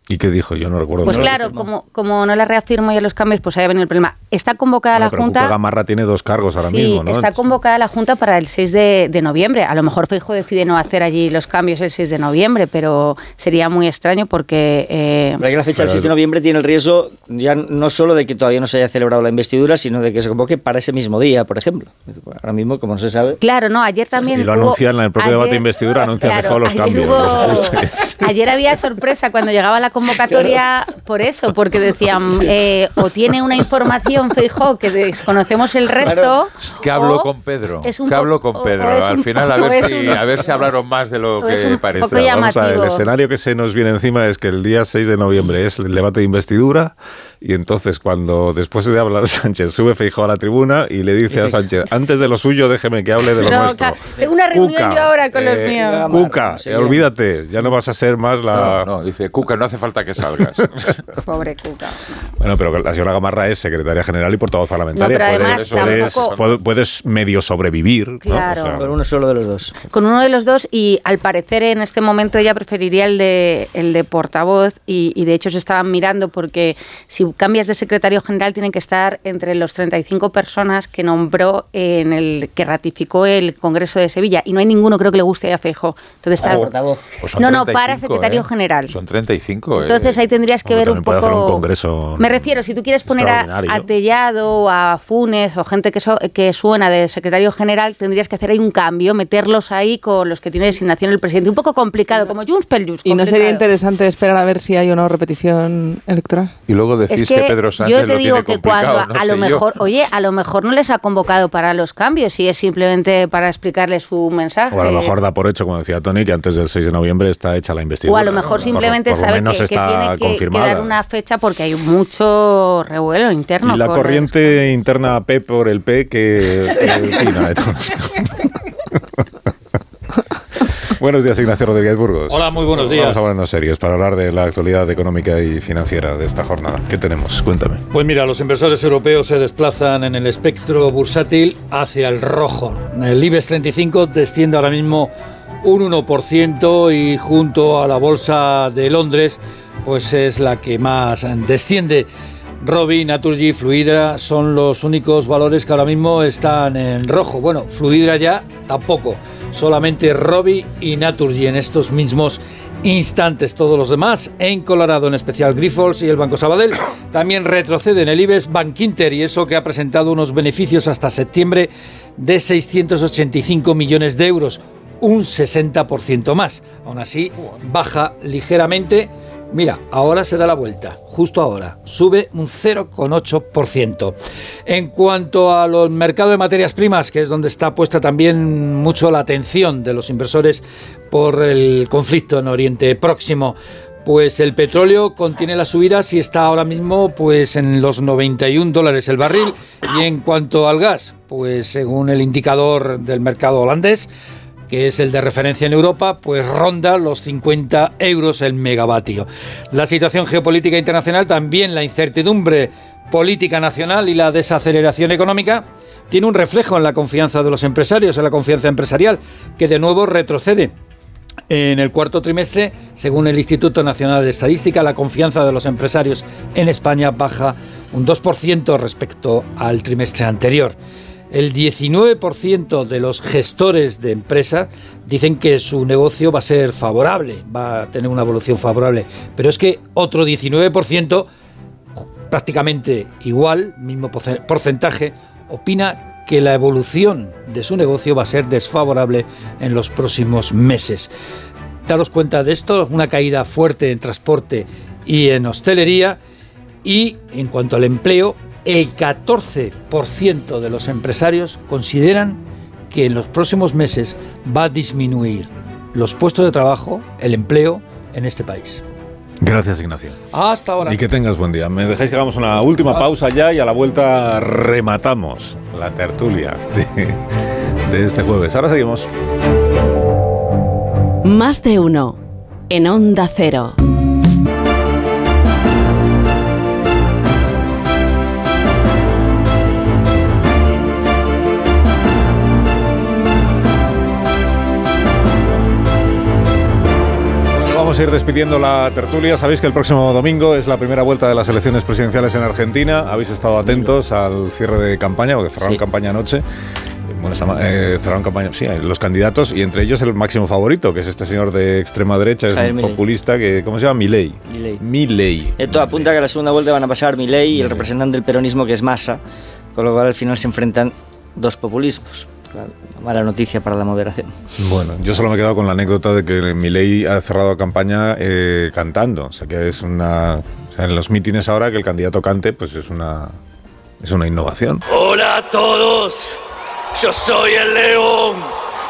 ¿Y qué dijo? Yo no recuerdo. Pues No, claro, como, como no la reafirmo ya los cambios, pues haya venido el problema. Está convocada Bueno, la pero Junta. Cuca Gamarra tiene dos cargos ahora Sí, mismo, ¿no? está convocada la Junta para el 6 de, de noviembre. A lo mejor Feijo decide no hacer allí los cambios el 6 de noviembre, pero sería muy extraño porque... eh, Pero que la fecha del 6 de noviembre tiene el riesgo ya no solo de que todavía no se haya celebrado la investidura, sino de que se convoque para ese mismo día, por ejemplo. Ahora mismo, como no se sabe. Claro, no, ayer también... Y lo hubo- anuncian en el propio debate de investidura, anuncian claro, los ayer cambios. hubo- los ajustes. Ayer había sorpresa cuando llegaba la convocatoria por eso, porque decían, eh, o tiene una información Feijó que desconocemos el resto, Que hablo o con Pedro. es un Que hablo con Pedro. Al final, a ver, si, a ver si hablaron más de lo que parece. Vamos a ver, el escenario que se nos viene encima es que el día 6 de noviembre es el debate de investidura y entonces cuando después de hablar Sánchez sube Feijóo a la tribuna y le dice a Sánchez, antes de lo suyo déjeme que hable de lo No, nuestro. tengo una reunión Cuca, yo ahora con los eh, míos. Cuca, eh, olvídate, ya no vas a ser más la... No, no, dice, Cuca, no hace falta que salgas. Pobre Cuca. Bueno, pero la señora Gamarra es secretaria general y portavoz parlamentaria. No, pero Puede- además puedes, puedes medio sobrevivir. ¿no? Claro. O sea, Con uno solo de los dos. con uno de los dos y al parecer en este momento ella preferiría el de, el de portavoz y, y de hecho se estaban mirando porque si cambias de secretario general tienen que estar entre los 35 personas que nombró en el que ratificó el Congreso de Sevilla y no hay ninguno creo que le guste a Feijó. Entonces está Pues son No, no, para 35, secretario ¿eh? general. Son 35. ¿eh? Entonces ahí tendrías que Hombre, ver un poco. un congreso Me refiero, si tú quieres poner a Tellado, a Funes o gente que, so- que suena de secretario general, tendrías que hacer ahí un cambio, meterlos ahí con los que tiene designación el presidente. Un poco complicado, como Junts per Junts. ¿Y no sería interesante esperar a ver si hay o no repetición electoral? Y luego decís Es que, Pedro Sánchez yo te lo digo tiene que cuando no a lo yo. mejor, oye, a lo mejor no les ha convocado para los cambios, si es simplemente para explicarles su mensaje. O a lo mejor da por hecho, como decía Tony, que antes del 6 de noviembre está hecha la investidura. O a lo mejor ¿no? simplemente por, por lo sabe menos que, tiene que- que, dar una fecha porque hay mucho revuelo interno. y la corriente interna P por el P que, que opina de todo esto. Buenos días, Ignacio Rodríguez Burgos. Hola, muy buenos días. Vamos a ponernos serios para hablar de la actualidad económica y financiera de esta jornada. ¿Qué tenemos? Cuéntame. Pues mira, los inversores europeos se desplazan en el espectro bursátil hacia el rojo. El IBEX 35 desciende ahora mismo un 1% y junto a la bolsa de Londres, pues es la que más desciende. Robi, Naturgy, Fluidra son los únicos valores que ahora mismo están en rojo. Bueno, Fluidra ya tampoco. Solamente Robi y Naturgy en estos mismos instantes. Todos los demás en Colorado, en especial Grifols y el Banco Sabadell. También retrocede en el IBEX Bank Inter y eso que ha presentado unos beneficios hasta septiembre de 685 millones de euros, un 60% más. Aún así, baja ligeramente. Mira, ahora se da la vuelta, justo ahora, sube un 0,8%. En cuanto a los mercados de materias primas, que es donde está puesta también mucho la atención de los inversores por el conflicto en Oriente Próximo, pues el petróleo contiene las subidas y está ahora mismo pues en los 91 dólares el barril. Y en cuanto al gas, pues según el indicador del mercado holandés, que es el de referencia en Europa, pues ronda los 50 euros el megavatio. La situación geopolítica internacional, también la incertidumbre política nacional y la desaceleración económica, tiene un reflejo en la confianza de los empresarios, en la confianza empresarial, que de nuevo retrocede. En el cuarto trimestre, según el Instituto Nacional de Estadística, la confianza de los empresarios en España baja un 2% respecto al trimestre anterior. El 19% de los gestores de empresas dicen que su negocio va a ser favorable, va a tener una evolución favorable, pero es que otro 19%, prácticamente igual, mismo porce- porcentaje, opina que la evolución de su negocio va a ser desfavorable en los próximos meses. Daros cuenta de esto, una caída fuerte en transporte y en hostelería y en cuanto al empleo, el 14% de los empresarios consideran que en los próximos meses va a disminuir los puestos de trabajo, el empleo en este país. Gracias, Ignacio. Hasta ahora. Y que tengas buen día. Me dejáis que hagamos una última pausa ya y a la vuelta rematamos la tertulia de, de este jueves. Ahora seguimos. Más de uno. En Onda Cero. A ir despidiendo la tertulia. Sabéis que el próximo domingo es la primera vuelta de las elecciones presidenciales en Argentina. Habéis estado atentos al cierre de campaña, porque cerraron Sí. campaña anoche. Bueno, eh, cerraron campaña, sí, los candidatos y entre ellos el máximo favorito, que es este señor de extrema derecha, es Javier un Milei. populista que, ¿cómo se llama? Milei. Milei. Esto apunta que a la segunda vuelta van a pasar Milei y el representante del peronismo que es Massa, con lo cual al final se enfrentan dos populismos. Claro, mala noticia para la moderación. Bueno, yo solo me he quedado con la anécdota de que Milei ha cerrado campaña eh, cantando. O sea, que es una... o sea, en los mítines ahora que el candidato cante, pues es una, es una innovación. Hola a todos, yo soy el león.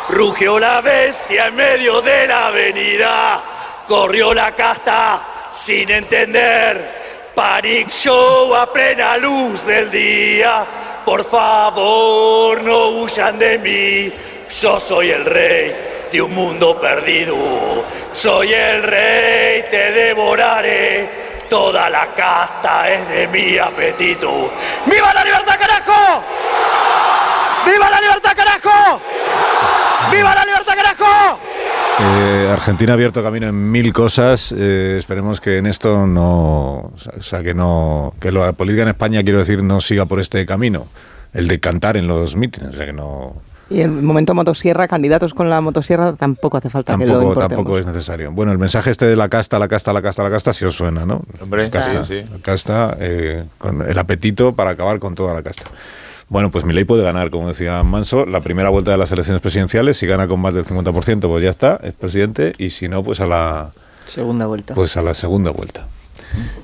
Rugió la bestia en medio de la avenida. Corrió la casta sin entender. Panic show a plena luz del día. Por favor, no huyan de mí. Yo soy el rey de un mundo perdido. Soy el rey, te devoraré. Toda la casta es de mi apetito. ¡Viva la libertad, carajo! ¡Viva la libertad, carajo! ¡Viva la libertad, carajo! Eh, Argentina ha abierto camino en mil cosas. eh, esperemos que en esto no, o sea, que no, que la política en España, quiero decir, no siga por este camino, el de cantar en los mítines. O sea, que no, Y el momento motosierra, candidatos con la motosierra, tampoco hace falta que lo tampoco, importemos. tampoco es necesario. Bueno, el mensaje este de la casta, la casta, la casta, la casta, sí os suena, ¿no? Hombre, casta, sí, sí. La casta, eh, con el apetito para acabar con toda la casta. Bueno, pues Milei puede ganar, como decía Manso, la primera vuelta de las elecciones presidenciales. Si gana con más del 50%, pues ya está, es presidente. Y si no, pues a la, Segunda vuelta. pues a la segunda vuelta.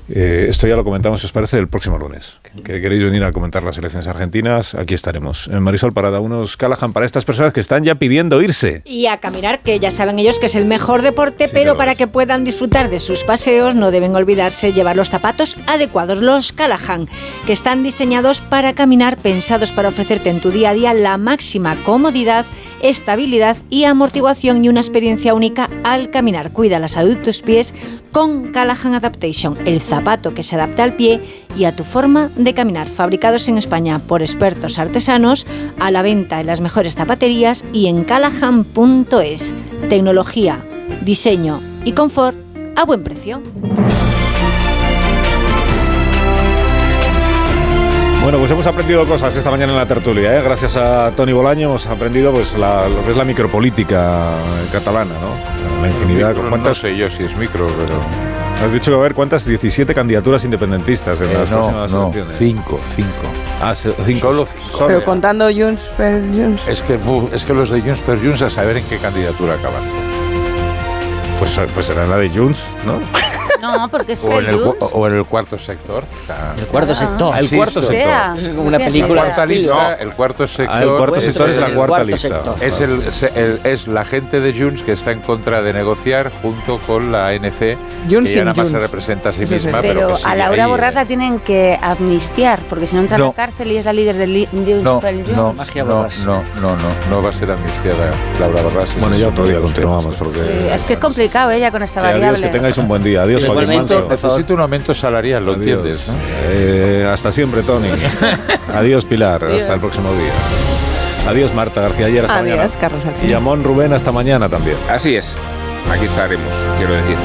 Eh, esto ya lo comentamos, si os parece, el próximo lunes. Que queréis venir a comentar las elecciones argentinas, aquí estaremos. En Marisol Parada, unos Callahan para estas personas que están ya pidiendo irse. Y a caminar, que ya saben ellos que es el mejor deporte, pero para que puedan disfrutar de sus paseos no deben olvidarse llevar los zapatos adecuados, los Callahan, que están diseñados para caminar, pensados para ofrecerte en tu día a día la máxima comodidad, estabilidad y amortiguación y una experiencia única al caminar. Cuida la salud de tus pies con Callahan Adaptation, el zapato que se adapta al pie y a tu forma de caminar. Fabricados en España por expertos artesanos, a la venta en las mejores zapaterías y en callahan.es. Tecnología, diseño y confort a buen precio. Bueno, pues hemos aprendido cosas esta mañana en la tertulia. ¿eh? Gracias a Tony Bolaño hemos aprendido pues la- lo que es la micropolítica catalana, ¿no? La infinidad. Micro, ¿Cuántas, No sé yo si es micro, pero... Has dicho que va a haber cuántas? 17 candidaturas independentistas en Eh, las no, próximas no, elecciones. cinco, cinco. Ah, se- cinco. Solo, solo- Pero contando Junts per Junts. Es que, es que los de Junts per Junts a saber en qué candidatura acaban. Pues, pues será la de Junts, ¿no? No, porque es O en, el, cu- o en el cuarto sector. El cuarto sector. Ah, el cuarto sector. Es como una película La cuarta de lista, el cuarto sector. Ah, el cuarto sector es la el cuarta lista. sector. Es, el, se- el- es la gente de Junts que está en contra de negociar junto con la ANC, Junts que ya nada más se Junts. representa a sí misma, pero, Pero que a Laura ahí, Borràs eh. la tienen que amnistiar, porque si no entra a No. la cárcel y es la líder del li- Junts No, no, Magia no, no, no, no, no va a ser amnistiada Laura Borràs. ese Bueno, ya otro de día continuamos porque... Sí, es que es complicado ella con esta Que adiós, variable. que tengáis un buen día. Adiós, Joaquín Manso. Necesito un aumento salarial, lo Adiós. entiendes, ¿no? Eh, hasta siempre, Tony. Adiós, Pilar. Hasta el próximo día. Adiós, Marta García Ayer. Hasta Adiós, mañana. Carlos. Y Amón Rubén, hasta mañana también. Así es. Aquí estaremos, quiero decir.